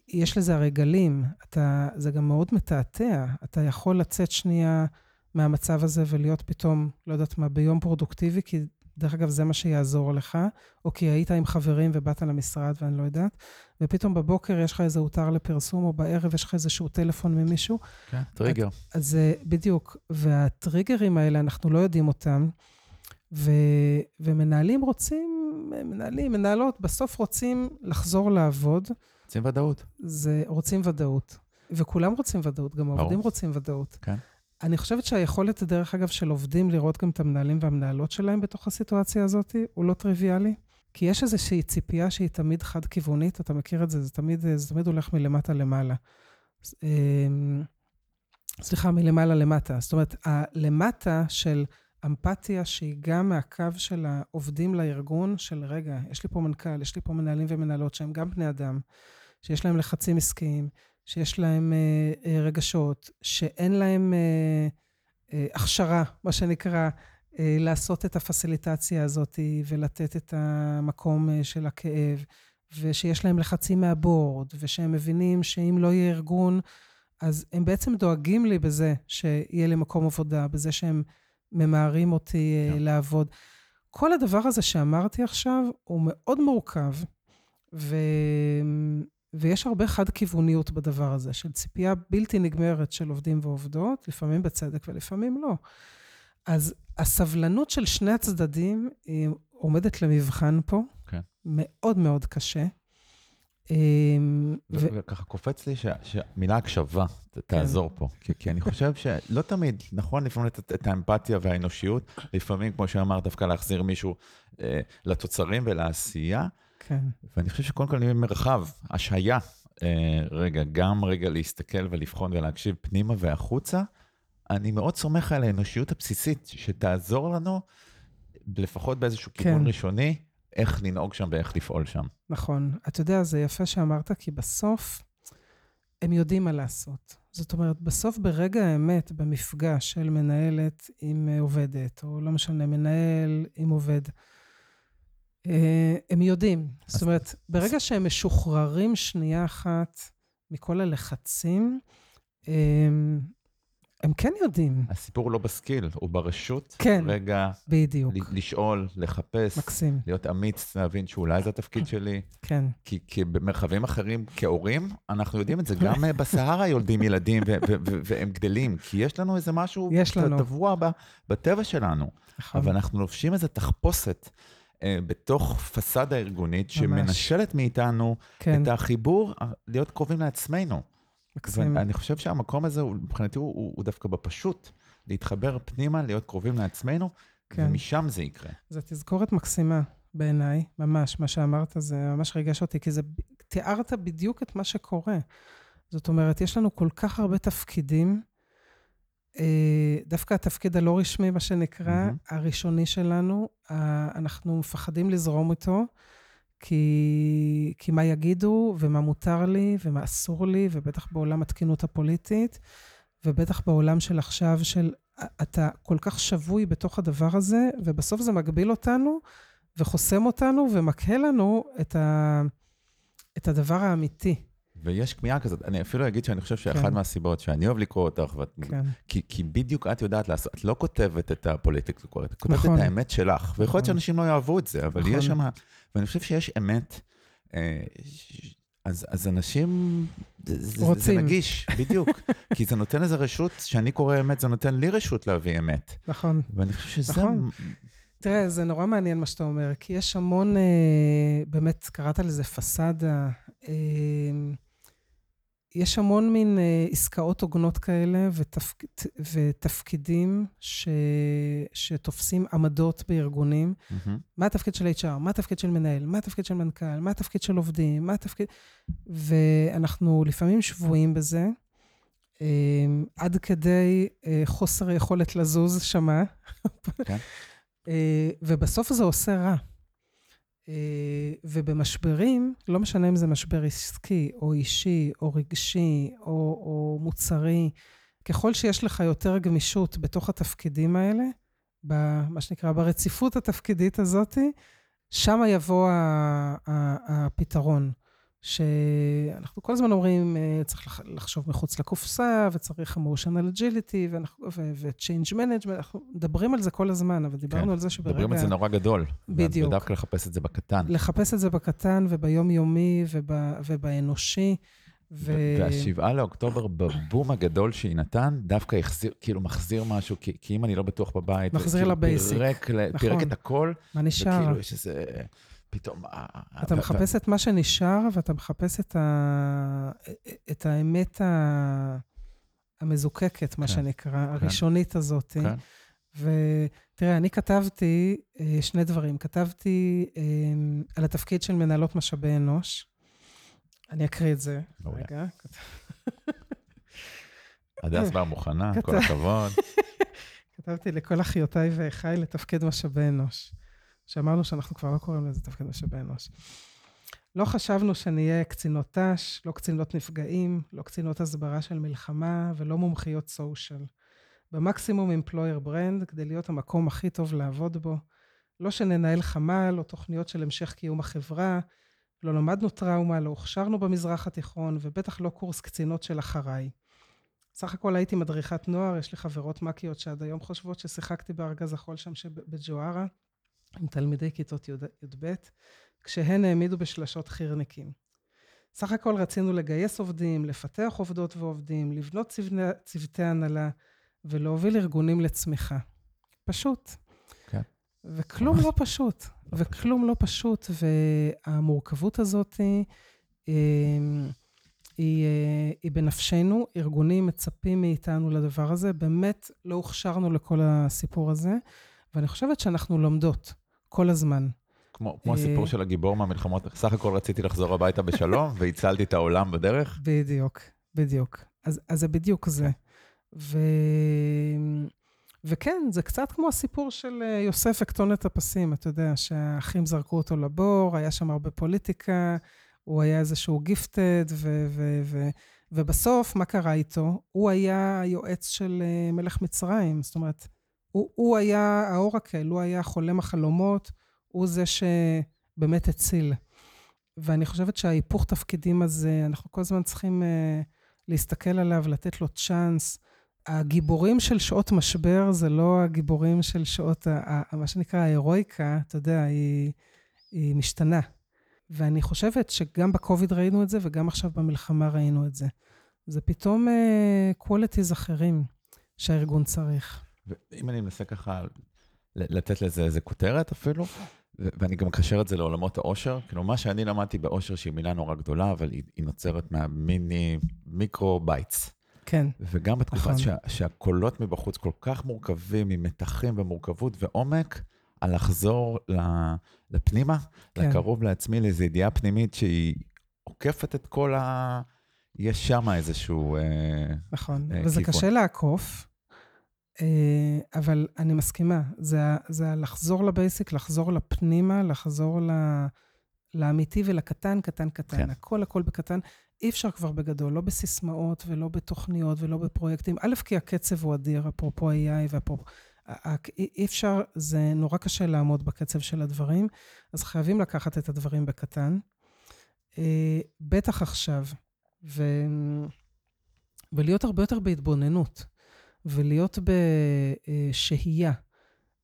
יש לזה הרי גלים. אתה, זה גם מאוד מתעתע. אתה יכול לצאת שנייה מהמצב הזה ולהיות פתאום, לא יודעת מה, ביום פרודוקטיבי, כי דרך אגב, זה מה שיעזור לך, או כי היית עם חברים ובאת למשרד ואני לא יודעת, ופתאום בבוקר יש לך איזה הותר לפרסום, או בערב יש לך איזשהו טלפון ממישהו, כן, טריגר. אז זה בדיוק, והטריגרים האלה, אנחנו לא יודעים אותם, ו, ומנהלים רוצים, מנהלים, מנהלות, בסוף רוצים לחזור לעבוד, רוצים ודאות. זה רוצים ודאות. וכולם רוצים ודאות, גם העובדים רוצים ודאות. כן. אני חושבת שהיכולת, דרך אגב, של עובדים לראות גם את המנהלים והמנהלות שלהם בתוך הסיטואציה הזאת, הוא לא טריוויאלי. כי יש איזושהי ציפייה שהיא תמיד חד-כיוונית, אתה מכיר את זה, זה תמיד, זה תמיד הולך מלמטה למעלה. אמ, סליחה, מלמעלה למטה. זאת אומרת, הלמטה של אמפתיה שהיא גם מהקו של העובדים לארגון, של רגע, יש לי פה מנכ"ל, יש לי פה מנהלים ומנהלות שהם גם בני אדם, שיש להם לחצים עסקיים, שיש להם אה, אה, רגשות, שאין להם אה, אה, הכשרה, מה שנקרא, אה, לעשות את הפסיליטציה הזאת ולתת את המקום אה, של הכאב, ושיש להם לחצים מהבורד, ושהם מבינים שאם לא יהיה ארגון, אז הם בעצם דואגים לי בזה שיהיה לי מקום עבודה, בזה שהם ממהרים אותי אה, כן. לעבוד. כל הדבר הזה שאמרתי עכשיו הוא מאוד מורכב, ו... ויש הרבה חד-כיווניות בדבר הזה, של ציפייה בלתי נגמרת של עובדים ועובדות, לפעמים בצדק ולפעמים לא. אז הסבלנות של שני הצדדים היא עומדת למבחן פה, כן. מאוד מאוד קשה. אמ, ו- וככה קופץ לי שה- שהמילה הקשבה ת- תעזור פה, כי, כי אני חושב שלא תמיד, נכון לפעמים את, את האמפתיה והאנושיות, לפעמים, כמו שאמרת, דווקא להחזיר מישהו אה, לתוצרים ולעשייה, כן, ואני חושב שקודם כל אני במרחב, השהיה, אה, רגע, גם רגע להסתכל ולבחון ולהקשיב פנימה והחוצה, אני מאוד סומך על האנושיות הבסיסית, שתעזור לנו, לפחות באיזשהו כיוון כן. ראשוני, איך לנהוג שם ואיך לפעול שם. נכון. אתה יודע, זה יפה שאמרת, כי בסוף הם יודעים מה לעשות. זאת אומרת, בסוף ברגע האמת, במפגש של מנהלת עם עובדת, או לא משנה, מנהל עם עובד, הם יודעים. זאת אז- אומרת, ברגע שהם משוחררים שנייה אחת מכל הלחצים, הם, הם כן יודעים. הסיפור הוא לא בסקיל, הוא ברשות. כן. רגע, בדיוק. ל- לשאול, לחפש, מקסים. להיות אמיץ, להבין שאולי זה התפקיד שלי. כן. כי, כי במרחבים אחרים, כהורים, אנחנו יודעים את זה, גם אה, בסהרה יולדים ילדים ו- ו- ו- והם גדלים, כי יש לנו איזה משהו יש לנו. טבוע בטבע שלנו, נכון. אבל אנחנו לובשים איזה תחפושת אה, בתוך פסאדה ארגונית שמנשלת מאיתנו כן, את החיבור, אה, להיות קרובים לעצמנו. מקסים. ואני חושב שהמקום הזה, מבחינתי, הוא, הוא, הוא דווקא בפשוט, להתחבר פנימה, להיות קרובים לעצמנו, כן. ומשם זה יקרה. זו תזכורת מקסימה בעיניי, ממש, מה שאמרת זה ממש ריגש אותי, כי זה, תיארת בדיוק את מה שקורה. זאת אומרת, יש לנו כל כך הרבה תפקידים. אה, דווקא התפקיד הלא רשמי, מה שנקרא, mm-hmm. הראשוני שלנו, אנחנו מפחדים לזרום איתו, כי, כי מה יגידו, ומה מותר לי, ומה אסור לי, ובטח בעולם התקינות הפוליטית, ובטח בעולם של עכשיו, של אתה כל כך שבוי בתוך הדבר הזה, ובסוף זה מגביל אותנו, וחוסם אותנו, ומקהה לנו את, ה, את הדבר האמיתי. ויש כמיהה כזאת, אני אפילו אגיד שאני חושב שאחת כן. מהסיבות שאני אוהב לקרוא אותך, ואת, כן. כי, כי בדיוק את יודעת לעשות, את לא כותבת את הפוליטיקלי קורקט, את כותבת נכון. את האמת שלך, נכון. ויכול להיות שאנשים לא יאהבו את זה, אבל נכון. יש שם, ואני חושב שיש אמת, אה, אז, אז אנשים, רוצים. זה, זה נגיש, בדיוק, כי זה נותן איזה רשות, כשאני קורא אמת, זה נותן לי רשות להביא אמת. נכון. ואני חושב שזה... נכון. תראה, זה נורא מעניין מה שאתה אומר, כי יש המון, אה, באמת, קראת לזה פסאדה. אה, יש המון מין אה, עסקאות הוגנות כאלה ותפק, ותפקידים ש, שתופסים עמדות בארגונים. Mm-hmm. מה התפקיד של HR? מה התפקיד של מנהל? מה התפקיד של מנכ"ל? מה התפקיד של עובדים? מה התפקיד... ואנחנו לפעמים שבויים בזה, אה, עד כדי אה, חוסר יכולת לזוז שמה. כן. ובסוף זה עושה רע. אה, ובמשברים, לא משנה אם זה משבר עסקי, או אישי, או רגשי, או, או מוצרי, ככל שיש לך יותר גמישות בתוך התפקידים האלה, במה שנקרא, ברציפות התפקידית הזאת, שם יבוא הפתרון. שאנחנו כל הזמן אומרים, אה, צריך לחשוב מחוץ לקופסה, וצריך emotional agility, ו-change management, אנחנו מדברים על זה כל הזמן, אבל דיברנו כן, על זה שברגע... מדברים על זה נורא גדול. בדיוק. ודווקא לחפש את זה בקטן. לחפש את זה בקטן וביומיומי ובאנושי. ו... והשבעה לאוקטובר, בבום הגדול שהיא נתן, דווקא החזיר, כאילו מחזיר משהו, כי, כי אם אני לא בטוח בבית, מחזיר לבייסיק. פירק, נכון. פירק את הכל. מה נשאר? וכאילו יש איזה... פתאום... אתה מחפש את מה שנשאר, ואתה מחפש את, ה... את האמת ה... המזוקקת, מה כן, שנקרא, כן. הראשונית הזאת. כן. ותראה, אני כתבתי אה, שני דברים. כתבתי אה, על התפקיד של מנהלות משאבי אנוש. אני אקריא את זה. רגע. הדס בר מוכנה, כל הכבוד. כתבתי לכל אחיותיי ואחיי לתפקיד משאבי אנוש. שאמרנו שאנחנו כבר לא קוראים לזה תפקיד משאבי אנוש. לא חשבנו שנהיה קצינות ת"ש, לא קצינות נפגעים, לא קצינות הסברה של מלחמה ולא מומחיות סושיאל. במקסימום אמפלויר ברנד, כדי להיות המקום הכי טוב לעבוד בו. לא שננהל חמ"ל או תוכניות של המשך קיום החברה, לא למדנו טראומה, לא הוכשרנו במזרח התיכון, ובטח לא קורס קצינות של אחריי. סך הכל הייתי מדריכת נוער, יש לי חברות מקיות שעד היום חושבות ששיחקתי בארגז החול שם בג'וארה, עם תלמידי כיתות י"ב, כשהן העמידו בשלשות חירניקים. סך הכל רצינו לגייס עובדים, לפתח עובדות ועובדים, לבנות צוותי, צוותי הנהלה ולהוביל ארגונים לצמיחה. פשוט. כן. וכלום. לא פשוט. לא וכלום פשוט. לא פשוט. והמורכבות הזאת היא, אמ, היא, אה, היא בנפשנו. ארגונים מצפים מאיתנו לדבר הזה. באמת לא הוכשרנו לכל הסיפור הזה. ואני חושבת שאנחנו לומדות. כל הזמן. כמו, כמו הסיפור של הגיבור מהמלחמות, סך הכל רציתי לחזור הביתה בשלום, והצלתי את העולם בדרך. בדיוק, בדיוק. אז, אז זה בדיוק זה. ו... וכן, זה קצת כמו הסיפור של אה, יוסף את הפסים, אתה יודע, שהאחים זרקו אותו לבור, היה שם הרבה פוליטיקה, הוא היה איזשהו גיפטד, ו- ו- ו- ובסוף, מה קרה איתו? הוא היה היועץ של אה, מלך מצרים, זאת אומרת, הוא, הוא היה האורקל, הוא היה חולם החלומות, הוא זה שבאמת הציל. ואני חושבת שההיפוך תפקידים הזה, אנחנו כל הזמן צריכים uh, להסתכל עליו, לתת לו צ'אנס. הגיבורים של שעות משבר זה לא הגיבורים של שעות, ה, ה, מה שנקרא ההירואיקה, אתה יודע, היא, היא משתנה. ואני חושבת שגם בקוביד ראינו את זה, וגם עכשיו במלחמה ראינו את זה. זה פתאום uh, qualities אחרים שהארגון צריך. ואם אני מנסה ככה לתת לזה איזה כותרת אפילו, ואני גם מקשר את זה לעולמות האושר, כאילו מה שאני למדתי באושר שהיא מילה נורא גדולה, אבל היא, היא נוצרת מה mini micro bites. כן. וגם בתקופה נכון. שה, שהקולות מבחוץ כל כך מורכבים, עם מתחים ומורכבות ועומק, על לחזור לפנימה, כן. לקרוב לעצמי, לאיזו ידיעה פנימית שהיא עוקפת את כל ה... יש שם איזשהו... אה, נכון, אה, וזה כיוון. קשה לעקוף, אבל אני מסכימה. זה, זה לחזור לבייסיק, לחזור לפנימה, לחזור ל, לאמיתי ולקטן, קטן, קטן. כן. הכל, הכל בקטן. אי אפשר כבר בגדול, לא בסיסמאות ולא בתוכניות ולא בפרויקטים. א', כי הקצב הוא אדיר, אפרופו AI ואפרופו... אי אפשר, זה נורא קשה לעמוד בקצב של הדברים, אז חייבים לקחת את הדברים בקטן. אה, בטח עכשיו, ו... ולהיות הרבה יותר בהתבוננות, ולהיות בשהייה.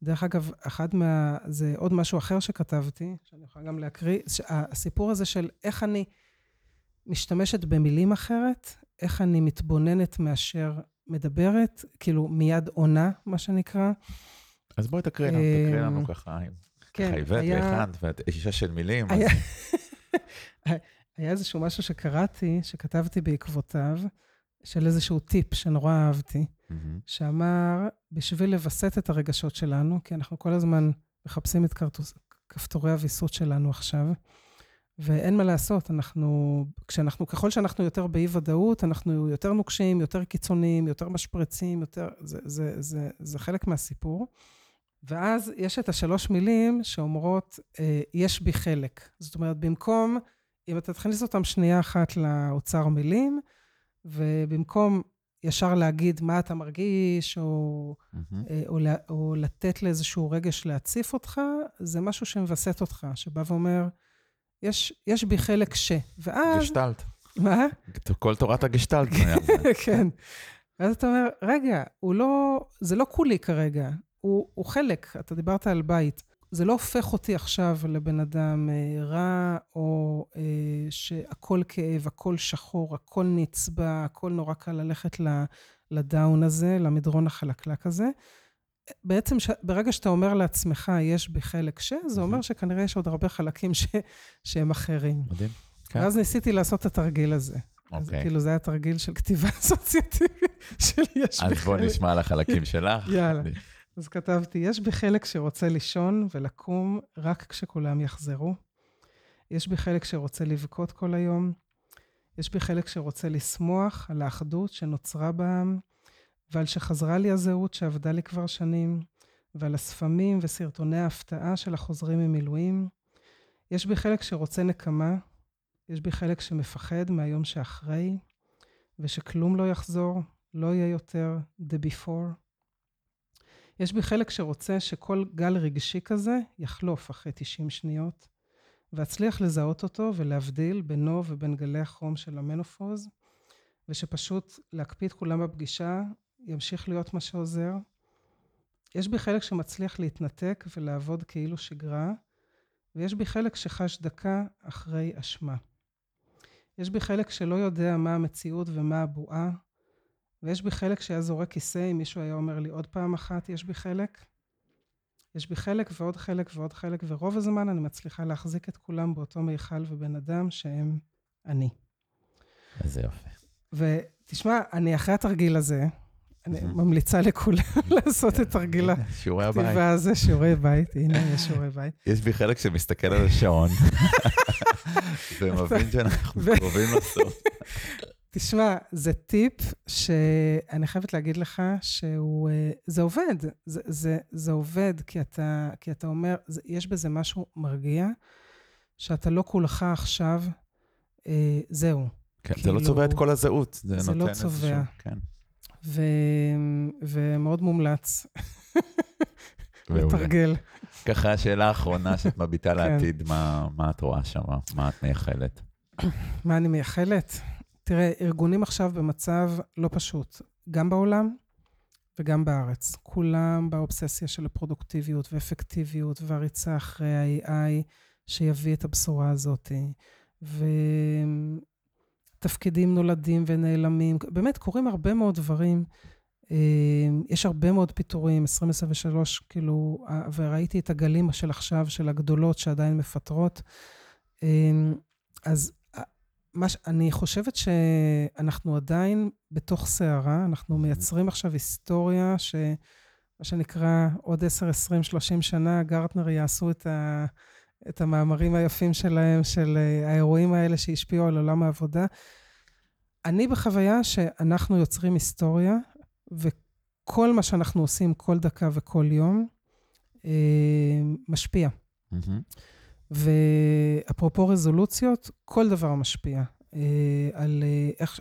דרך אגב, אחד מה... זה עוד משהו אחר שכתבתי, שאני יכולה גם להקריא, הסיפור הזה של איך אני משתמשת במילים אחרת, איך אני מתבוננת מאשר מדברת, כאילו מיד עונה, מה שנקרא. אז בואי תקריא לנו, אה, תקריא לנו ככה. כן, היה- והכנת, ואת אישה של מילים. אז- היה, איזשהו משהו שקראתי, שכתבתי בעקבותיו, של איזשהו טיפ שנורא אהבתי. שאמר, בשביל לווסת את הרגשות שלנו, כי אנחנו כל הזמן מחפשים את כרטוס, כפתורי הוויסות שלנו עכשיו, ואין מה לעשות, אנחנו, כשאנחנו, ככל שאנחנו יותר באי-ודאות, אנחנו יותר נוקשים, יותר קיצוניים, יותר משפרצים, יותר, זה, זה, זה, זה חלק מהסיפור. ואז יש את השלוש מילים שאומרות, אה, יש בי חלק. זאת אומרת, במקום, אם אתה תכניס אותם שנייה אחת לאוצר מילים, ובמקום ישר להגיד מה אתה מרגיש, או. אה, או, או לתת לאיזשהו רגש להציף אותך, זה משהו שמווסת אותך, שבא ואומר, יש, יש בי חלק ש... ואז... גשטלט. מה? כל תורת הגשטלט. כן. ואז אתה אומר, רגע, הוא לא, זה לא כולי כרגע, הוא, הוא חלק, אתה דיברת על בית. זה לא הופך אותי עכשיו לבן אדם אה, רע, או אה, שהכל כאב, הכל שחור, הכל נצבע, הכל נורא קל ללכת לדאון הזה, למדרון החלקלק הזה. בעצם, ש... ברגע שאתה אומר לעצמך, יש בי חלק ש, זה אומר. שכנראה יש עוד הרבה חלקים ש... שהם אחרים. מדהים. כן. ואז ניסיתי לעשות את התרגיל הזה. אז אוקיי. כאילו זה היה תרגיל של כתיבה אסוציאטיבית של יש בי אז בוא חלק. נשמע על החלקים שלך. יאללה. אז כתבתי, יש בי חלק שרוצה לישון ולקום רק כשכולם יחזרו. יש בי חלק שרוצה לבכות כל היום. יש בי חלק שרוצה לשמוח על האחדות שנוצרה בעם, ועל שחזרה לי הזהות שאבדה לי כבר שנים, ועל הספמים וסרטוני ההפתעה של החוזרים ממילואים. יש בי חלק שרוצה נקמה, יש בי חלק שמפחד מהיום שאחרי, ושכלום לא יחזור, לא יהיה יותר the before. יש בי חלק שרוצה שכל גל רגשי כזה יחלוף אחרי 90 שניות, ואצליח לזהות אותו ולהבדיל בינו ובין גלי החום של המנופוז, ושפשוט להקפיא את כולם בפגישה ימשיך להיות מה שעוזר. יש בי חלק שמצליח להתנתק ולעבוד כאילו שגרה, ויש בי חלק שחש דקה אחרי אשמה. יש בי חלק שלא יודע מה המציאות ומה הבועה, ויש בי חלק שהיה זורק כיסא אם מישהו היה אומר לי עוד פעם אחת, יש בי חלק. יש בי חלק ועוד חלק ועוד חלק, ורוב הזמן אני מצליחה להחזיק את כולם באותו מיכל ובן אדם שהם אני. איזה יופי. ותשמע, אני אחרי התרגיל הזה, אני. ממליצה לכולם לעשות את תרגיל הנה, שיעורי הבית. הכתיבה הזה, שיעורי בית. הנה, יש שיעורי בית. יש בי חלק שמסתכל על השעון, ומבין שאנחנו קרובים לסוף. תשמע, זה טיפ שאני חייבת להגיד לך שהוא, אה, זה עובד, זה, זה, זה עובד, כי אתה, כי אתה אומר, זה, יש בזה משהו מרגיע, שאתה לא כולך עכשיו, אה, זהו. כן, זה לא כאילו, צובע את כל הזהות. זה זה לא צובע. איזשהו- כן. ו, ומאוד מומלץ. לתרגל. ככה השאלה האחרונה שאת מביטה כן. לעתיד, מה מה את רואה שם? מה את מייחלת? מה אני מייחלת? תראה, ארגונים עכשיו במצב לא פשוט, גם בעולם וגם בארץ. כולם באובססיה של הפרודוקטיביות ואפקטיביות והריצה אחרי ה-AI שיביא את הבשורה הזאת. ותפקידים נולדים ונעלמים. באמת, קורים הרבה מאוד דברים. אה, יש הרבה מאוד פיטורים, 2023, כאילו, וראיתי את הגלים של עכשיו, של הגדולות שעדיין מפטרות. אה, אז מה. אני חושבת שאנחנו עדיין בתוך סערה, אנחנו מייצרים עכשיו היסטוריה ש... מה שנקרא, עוד 10, 20, 30 שנה, גרטנר יעשו את, ה... את המאמרים היפים שלהם, של אה, האירועים האלה שהשפיעו על עולם העבודה. אני בחוויה שאנחנו יוצרים היסטוריה, וכל מה שאנחנו עושים כל דקה וכל יום אה, משפיע. מהמם. ואפרופו רזולוציות, כל דבר משפיע. אה, על אה, איך,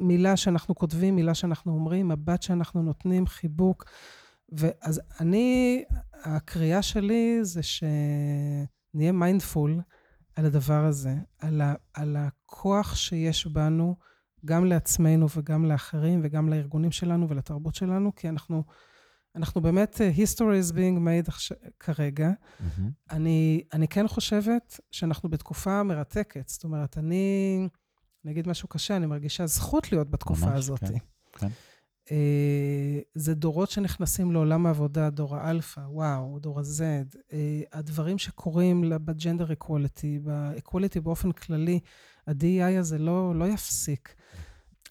מילה שאנחנו כותבים, מילה שאנחנו אומרים, מבט שאנחנו נותנים, חיבוק. ואז אני, הקריאה שלי זה שנהיה מיינדפול על הדבר הזה, על, ה, על הכוח שיש בנו, גם לעצמנו וגם לאחרים וגם לארגונים שלנו ולתרבות שלנו, כי אנחנו, אנחנו באמת, אה, history is being made כרגע. מהמם. אני, אני כן חושבת שאנחנו בתקופה מרתקת. זאת אומרת, אני, אני אגיד משהו קשה, אני מרגישה זכות להיות בתקופה ממש, הזאת. כן, כן. אה, זה דורות שנכנסים לעולם העבודה, דור האלפא, וואו, דור ה-Z, אה, הדברים שקורים בג'נדר אקוולטי, באקוולטי באופן כללי, ה-DEI הזה לא, לא יפסיק.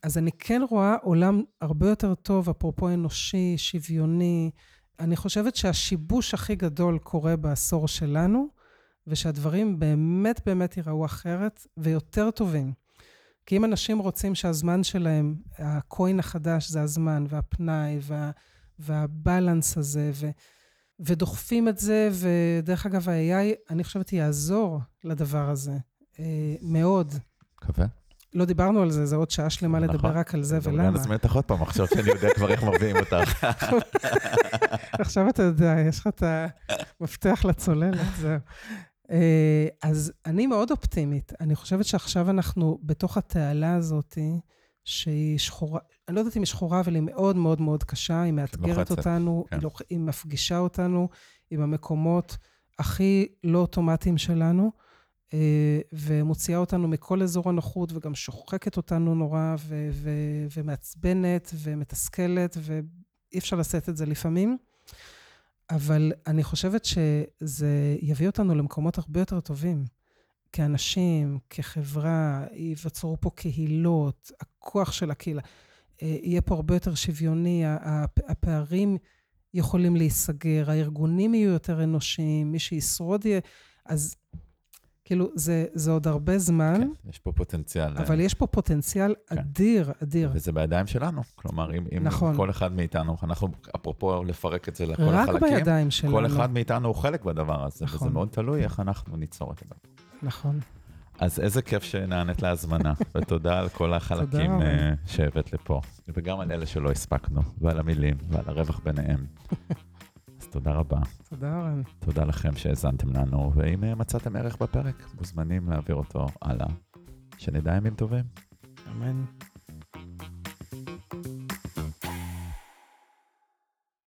אז אני כן רואה עולם הרבה יותר טוב, אפרופו אנושי, שוויוני. אני חושבת שהשיבוש הכי גדול קורה בעשור שלנו, ושהדברים באמת באמת ייראו אחרת ויותר טובים. כי אם אנשים רוצים שהזמן שלהם, הקוין החדש זה הזמן, והפנאי, וה, והבלנס הזה, ו, ודוחפים את זה, ודרך אגב, ה-AI, אני חושבת, יעזור לדבר הזה אה, מאוד. מקווה. לא דיברנו על זה, זה עוד שעה שלמה נכון. לדבר רק על זה ולמה. אני אזמין אותך עוד פעם, עכשיו שאני יודע כבר איך מביאים אותך. עכשיו אתה יודע, יש לך את המפתח לצוללת, זהו. אה, אז אני מאוד אופטימית. אני חושבת שעכשיו אנחנו בתוך התעלה הזאת, שהיא שחורה, אני לא יודעת אם היא שחורה, אבל היא מאוד מאוד מאוד קשה, היא מאתגרת לוחצת, אותנו, כן. היא לוח- היא מפגישה אותנו עם המקומות הכי לא אוטומטיים שלנו, ומוציאה אותנו מכל אזור הנוחות, וגם שוחקת אותנו נורא, ו- ו- ומעצבנת, ומתסכלת, ואי אפשר לשאת את זה לפעמים. אבל אני חושבת שזה יביא אותנו למקומות הרבה יותר טובים. כאנשים, כחברה, ייווצרו פה קהילות, הכוח של הקהילה. אה, יהיה פה הרבה יותר שוויוני, הפערים יכולים להיסגר, הארגונים יהיו יותר אנושיים, מי שישרוד יהיה... אז כאילו, זה, זה עוד הרבה זמן, כן, יש פה פוטנציאל. אבל יש פה פוטנציאל כן. אדיר, אדיר. וזה בידיים שלנו. כלומר, אם, אם נכון. כל אחד מאיתנו, אנחנו, אפרופו לפרק את זה לכל רק החלקים, בידיים שלנו. כל אחד מאיתנו הוא חלק בדבר הזה, וזה נכון. מאוד תלוי איך אנחנו ניצור את זה. נכון. אז איזה כיף שנענית להזמנה, ותודה על כל החלקים. אה, שהבאת לפה, וגם על אלה שלא הספקנו, ועל המילים, ועל הרווח ביניהם. אז תודה רבה. תודה, אורן. תודה לכם שהאזנתם לנו, ואם אה, מצאתם ערך בפרק, מוזמנים להעביר אותו הלאה. שנדע ימים טובים. אמן.